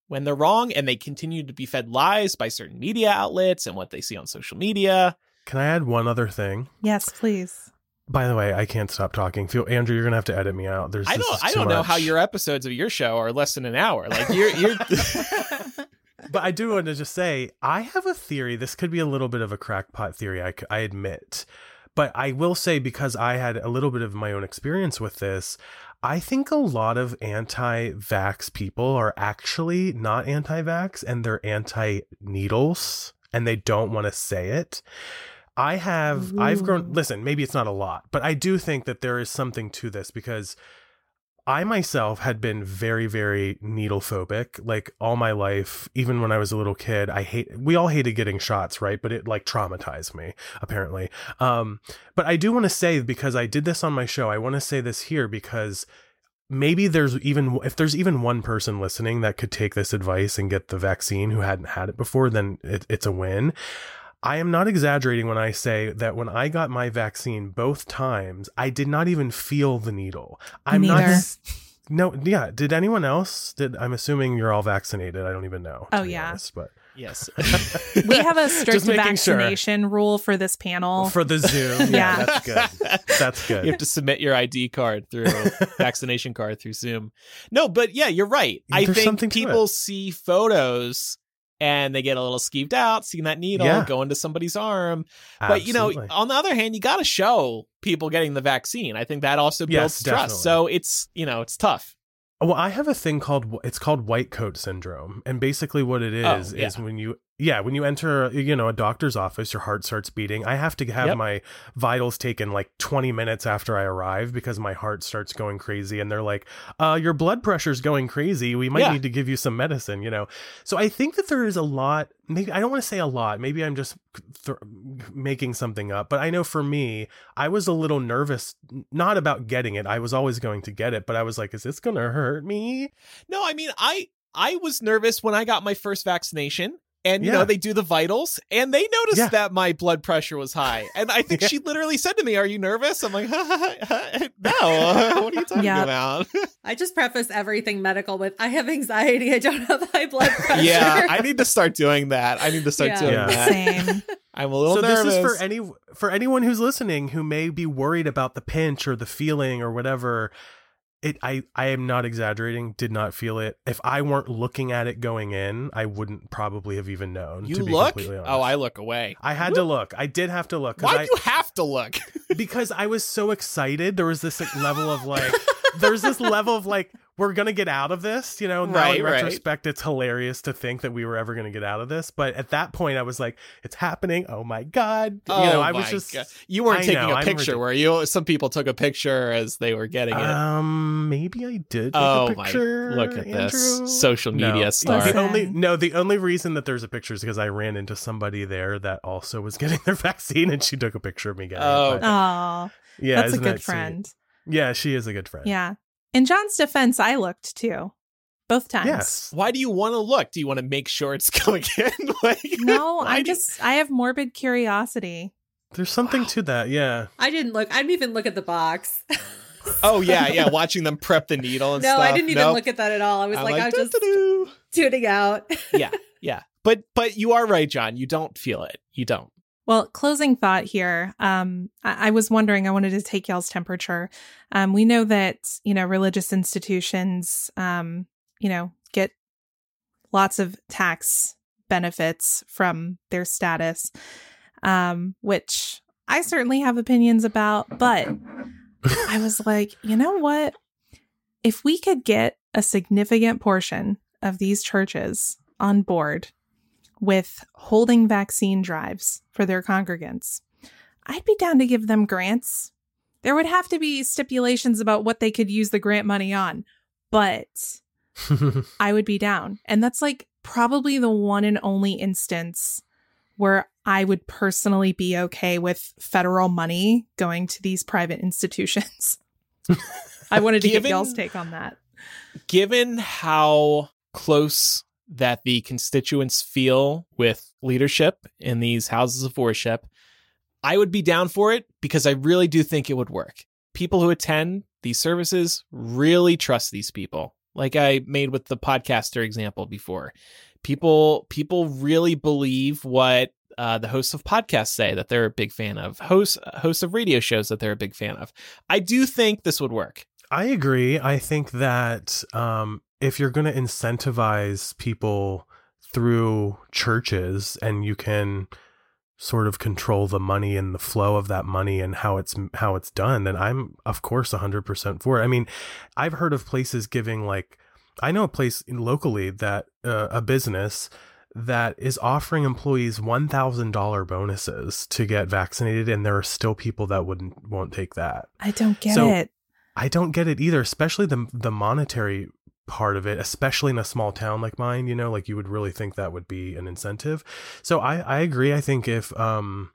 when they're wrong and they continue to be fed lies by certain media outlets and what they see on social media. Can I add one other thing? yes, please. By the way, I can't stop talking. Feel Andrew, you're gonna have to edit me out. There's I this don't I don't know much. how your episodes of your show are less than an hour. Like you're you're but I do want to just say I have a theory. This could be a little bit of a crackpot theory. I, I admit, but I will say because I had a little bit of my own experience with this. I think a lot of anti-vax people are actually not anti-vax and they're anti-needles and they don't want to say it. I have I've grown listen, maybe it's not a lot, but I do think that there is something to this because I myself had been very, very needle phobic, like all my life, even when I was a little kid. I hate, we all hated getting shots, right? But it like traumatized me, apparently. Um, but I do want to say, because I did this on my show, I want to say this here because maybe there's even if there's even one person listening that could take this advice and get the vaccine who hadn't had it before then it, it's a win i am not exaggerating when i say that when i got my vaccine both times i did not even feel the needle i'm Neither. not no yeah did anyone else did i'm assuming you're all vaccinated i don't even know Oh, be yeah. honest, but Yes. We have a strict making sure. vaccination rule for this panel. for the zoom yeah, Yeah. that's good that's good you have to submit your ID card through vaccination card through Zoom. No, but yeah, you're right. I think people see photos and they get a little skeeved out seeing that needle Yeah. go into somebody's arm. But you know, on the other hand, you got to show people getting the vaccine. I think that also builds Yes, trust. So it's you know it's tough. Well, I have a thing called it's called white coat syndrome, and basically what it oh, is Oh, yeah. is when you yeah when you enter you know a doctor's office, your heart starts beating. I have to have Yep. my vitals taken like twenty minutes after I arrive because my heart starts going crazy, and they're like, "Uh, your blood pressure's going crazy. We might Yeah. need to give you some medicine." You know, so I think that there is a lot. Maybe I don't want to say a lot. Maybe I'm just th- making something up, but I know for me, I was a little nervous, not about getting it. I was always going to get it, but I was like, "Is this gonna hurt me?" No, I mean I I was nervous when I got my first vaccination. And you Yeah. know they do the vitals, and they noticed Yeah. that my blood pressure was high. And I think Yeah. she literally said to me, "Are you nervous?" I'm like, "No, what are you talking Yeah. about?" I just preface everything medical with I have anxiety. I don't have high blood pressure. yeah, I need to start doing that. I need to start Yeah. doing Yeah. that. Same. I'm a little nervous. so nervous. this is for any for anyone who's listening who may be worried about the pinch or the feeling or whatever it i i am not exaggerating did not feel it if i weren't looking at it going in i wouldn't probably have even known you to be look? completely honest Oh, I look away. I had to look i did have to look Why do you have to look? because i was so excited there was this like, level of like there's this level of like we're gonna get out of this you know now Right, in right. retrospect it's hilarious to think that we were ever gonna get out of this but at that point i was like it's happening oh my god oh, you know i was just God. You weren't I taking know, a I'm picture, ridic- were you? Some people took a picture as they were getting it. Um, maybe I did. Take oh a picture, my! Look at this social media no. star. The only no, the only reason that there's a picture is because I ran into somebody there that also was getting their vaccine, and she took a picture of me getting Oh. it. Oh, yeah, that's a good that sweet? friend. Yeah, she is a good friend. Yeah. In John's defense, I looked too. Both times. Yes. Why do you want to look? Do you want to make sure it's going in? like, No, I'm you- just I have morbid curiosity. There's something Wow. to that. Yeah. I didn't look. I didn't even look at the box. Oh yeah, yeah. Watching them prep the needle and stuff. no, stuff. I didn't even Nope. look at that at all. I was I'm like, I was just tuning out. yeah, yeah. But but you are right, John. You don't feel it. You don't. Well, closing thought here. Um, I-, I was wondering, I wanted to take y'all's temperature. Um, we know that, you know, religious institutions, um, you know, get lots of tax benefits from their status, um, which I certainly have opinions about. But I was like, you know what? If we could get a significant portion of these churches on board with holding vaccine drives for their congregants, I'd be down to give them grants. There would have to be stipulations about what they could use the grant money on, but I would be down. And that's like probably the one and only instance where I would personally be okay with federal money going to these private institutions. I wanted to Given- get y'all's take on that. Given how close that the constituents feel with leadership in these houses of worship, I would be down for it because I really do think it would work. People who attend these services really trust these people. Like I made with the podcaster example before. People people really believe what uh, the hosts of podcasts say that they're a big fan of. Hosts hosts of radio shows that they're a big fan of. I do think this would work. I agree. I think that um, if you're going to incentivize people through churches and you can sort of control the money and the flow of that money and how it's how it's done then I'm of course 100% for it. I mean, I've heard of places giving like I know a place locally that uh, a business that is offering employees $1000 bonuses to get vaccinated and there are still people that wouldn't won't take that. I don't get So- it. I don't get it either, especially the the monetary part of it, especially in a small town like mine, you know, like you would really think that would be an incentive. So I I agree. I think if um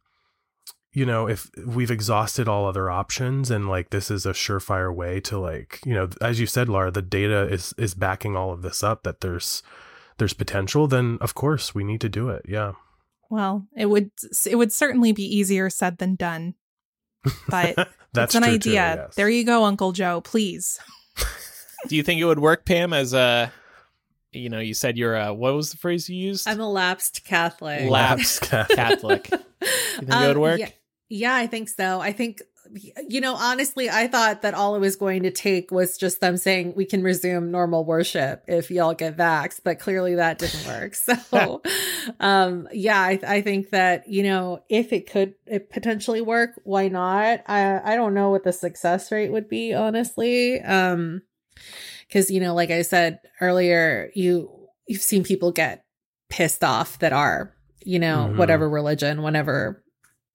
you know, if we've exhausted all other options and like this is a surefire way to like, you know, as you said, Laura, the data is is backing all of this up that there's there's potential, then of course we need to do it. Yeah. Well, it would it would certainly be easier said than done. But That's an idea. too, yes. There you go, Uncle Joe. Please. Do you think it would work, Pam? As a, you know, you said you're a what was the phrase you used? I'm a lapsed Catholic. Lapsed Catholic. You think it would Um, work? Yeah, yeah, I think so. I think, you know, honestly, I thought that all it was going to take was just them saying we can resume normal worship if y'all get vaxxed, but clearly that didn't work. So, um, yeah, I, I think that, you know, if it could it potentially work, why not? I, I don't know what the success rate would be, honestly. Um, cause, you know, like I said earlier, you, you've seen people get pissed off that are, you know, Mhm. whatever religion, whenever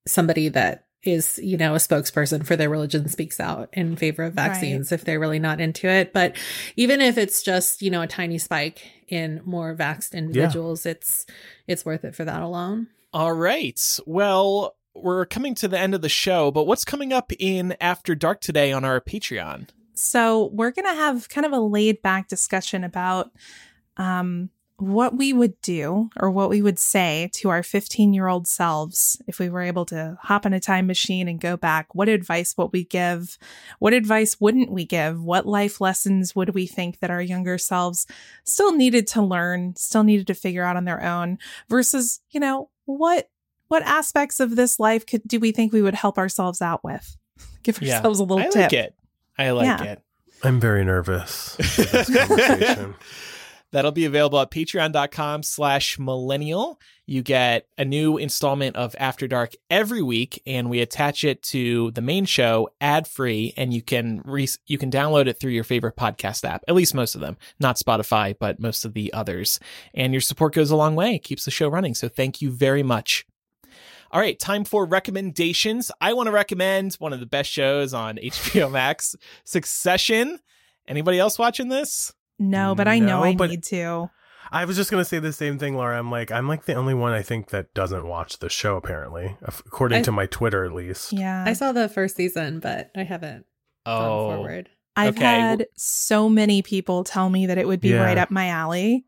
somebody that is, you know, a spokesperson for their religion speaks out in favor of vaccines if they're really not into it. But even if it's just, you know, a tiny spike in more vaxxed individuals, it's it's worth it for that alone. All right. Well, we're coming to the end of the show, but what's coming up in After Dark today on our Patreon? So we're going to have kind of a laid back discussion about um, what we would do or what we would say to our 15 year old selves if we were able to hop in a time machine and go back. What advice would we give? What advice wouldn't we give? What life lessons would we think that our younger selves still needed to learn, still needed to figure out on their own versus, you know, what what aspects of this life could do we think we would help ourselves out with? Give Yeah. ourselves a little I tip. like it. I like Yeah. it. I'm very nervous. for this conversation. That'll be available at patreon.com slash millennial. You get a new installment of After Dark every week, and we attach it to the main show ad free, and you can re- you can download it through your favorite podcast app, at least most of them, not Spotify, but most of the others. And your support goes a long way, it keeps the show running. So thank you very much. All right, time for recommendations. I want to recommend one of the best shows on HBO Max, Succession. Anybody else watching this? No, but I know I but- need to. I was just gonna say the same thing, Laura. I'm like, I'm like the only one I think that doesn't watch the show. Apparently, according I- to my Twitter, at least. Yeah. I saw the first season, but I haven't gone Oh, forward. I've okay, had so many people tell me that it would be Yeah. right up my alley.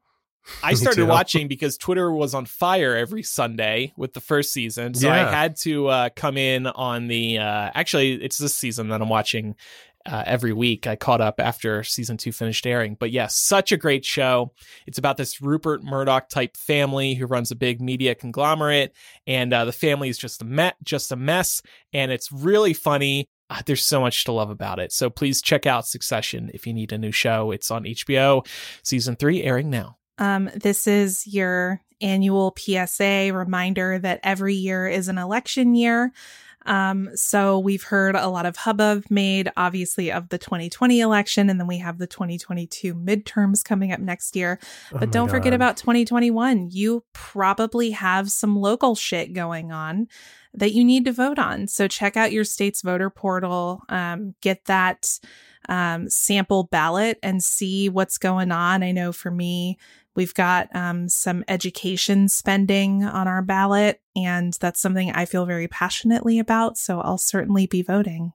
I started watching because Twitter was on fire every Sunday with the first season. So I had to uh, come in on the. Uh, actually, it's this season that I'm watching uh, every week. I caught up after season two finished airing. But yes, such a great show. It's about this Rupert Murdoch type family who runs a big media conglomerate, and uh, the family is just a me- just a mess, and it's really funny. Uh, there's so much to love about it. So please check out Succession if you need a new show. It's on HBO, season three, airing now. Um, this is your annual PSA reminder that every year is an election year. Um, so we've heard a lot of hubbub made, obviously, of the 2020 election, and then we have the 2022 midterms coming up next year. Oh But my don't forget about 2021. You probably have some local shit going on that you need to vote on. So check out your state's voter portal, um, get that um, sample ballot and see what's going on. I know for me, we've got um, some education spending on our ballot, and that's something I feel very passionately about. So I'll certainly be voting,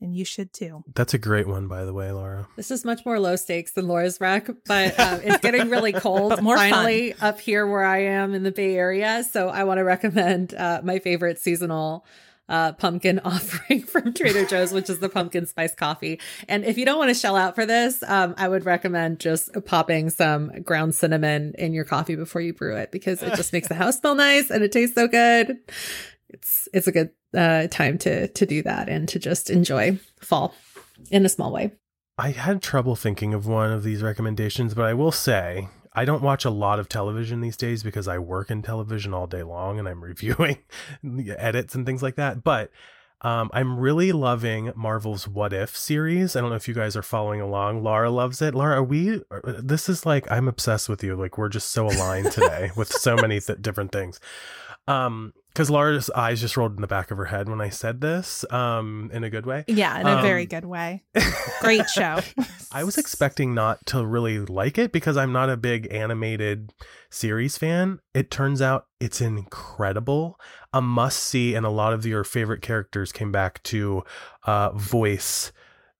and you should too. That's a great one, by the way, Laura. This is much more low stakes than Laura's rec, but um, it's getting really cold But more fun. finally up here where I am in the Bay Area. So I want to recommend uh, my favorite seasonal uh, pumpkin offering from Trader Joe's, which is the pumpkin spice coffee. And if you don't want to shell out for this, um, I would recommend just popping some ground cinnamon in your coffee before you brew it because it just makes the house smell nice and it tastes so good. It's it's a good uh, time to to do that and to just enjoy fall in a small way. I had trouble thinking of one of these recommendations, but I will say I don't watch a lot of television these days because I work in television all day long and I'm reviewing edits and things like that. But um, I'm really loving Marvel's What If series. I don't know if you guys are following along. Laura loves it. Laura, we? This is like I'm obsessed with you. Like we're just so aligned today with so many th- different things. Um, because Laura's eyes just rolled in the back of her head when I said this, um, in a good way. Yeah, in a Um, very good way. Great show. I was expecting not to really like it because I'm not a big animated series fan. It turns out it's incredible, a must see, and a lot of your favorite characters came back to uh, voice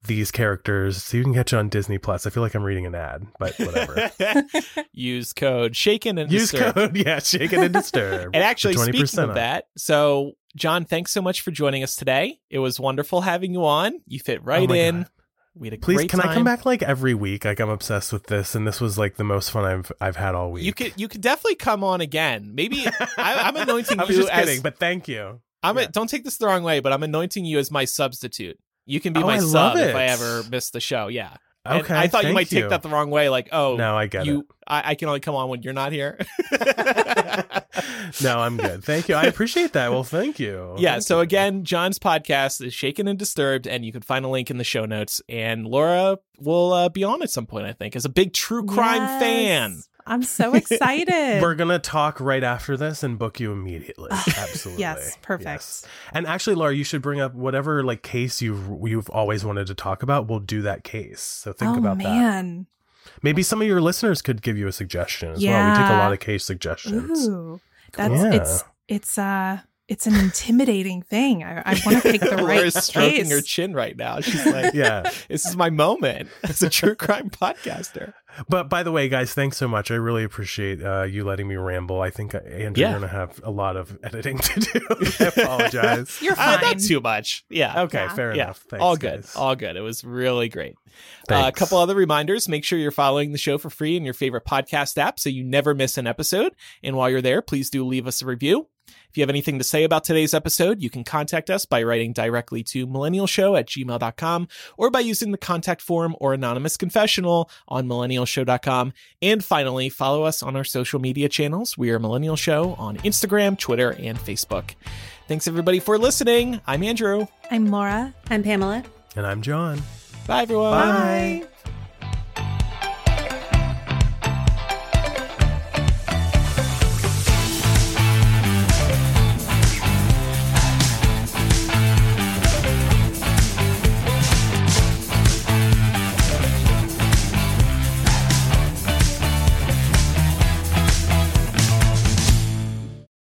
these characters. So you can catch it on Disney Plus. I feel like I'm reading an ad, but whatever. Use code shaken and Use Disturbed. code, yeah, shaken and disturbed. And actually, speaking of off. that, so John, thanks so much for joining us today. It was wonderful having you on. You fit Oh right my in. God. We had a Please, can time. I come back like every week? Like I'm obsessed with this, and this was like the most fun I've I've had all week. You could you could definitely come on again. Maybe I, I'm anointing I was you just as kidding, but thank you. I'm a, don't take this the wrong way, but I'm anointing you as my substitute. You can be Oh, my I sub if I ever miss the show. Yeah. And Okay, I thought you thank might take that the wrong way, like, oh, No, I get you, it. I, I can only come on when you're not here. no, I'm good. Thank you. I appreciate that. Well, thank you. yeah. Thank So you. again, John's podcast is Shaken and Disturbed, and you can find a link in the show notes. And Laura will uh, be on at some point, I think, as a big true crime Yes. fan. I'm so excited. we're gonna talk right after this and book you immediately. Absolutely. yes, perfect. Yes. And actually, Laura, you should bring up whatever like case you've you've always wanted to talk about. We'll do that case. So think oh about that. man. Maybe some of your listeners could give you a suggestion as well. We take a lot of case suggestions. Ooh. That's Yeah. it's it's uh it's an intimidating thing. I, I want to pick the right Laura's stroking case. her chin right now. She's like, Yeah. this is my moment as a true crime podcaster. But by the way, guys, thanks so much. I really appreciate uh, you letting me ramble. I think uh, Andrew, Yeah. you're gonna have a lot of editing to do. I apologize. You're Uh, fine. not too much. Yeah. okay, Yeah. fair yeah. enough. Thanks, all good. guys. All good. It was really great. Uh, a couple other reminders. Make sure you're following the show for free in your favorite podcast app so you never miss an episode. And while you're there, please do leave us a review. If you have anything to say about today's episode, you can contact us by writing directly to millennialshow at gmail.com or by using the contact form or anonymous confessional on millennialshow.com. And finally, follow us on our social media channels. We are Millennial Show on Instagram, Twitter, and Facebook. Thanks everybody for listening. I'm Andrew. I'm Laura. I'm Pamela. And I'm John. Bye everyone. Bye. Bye.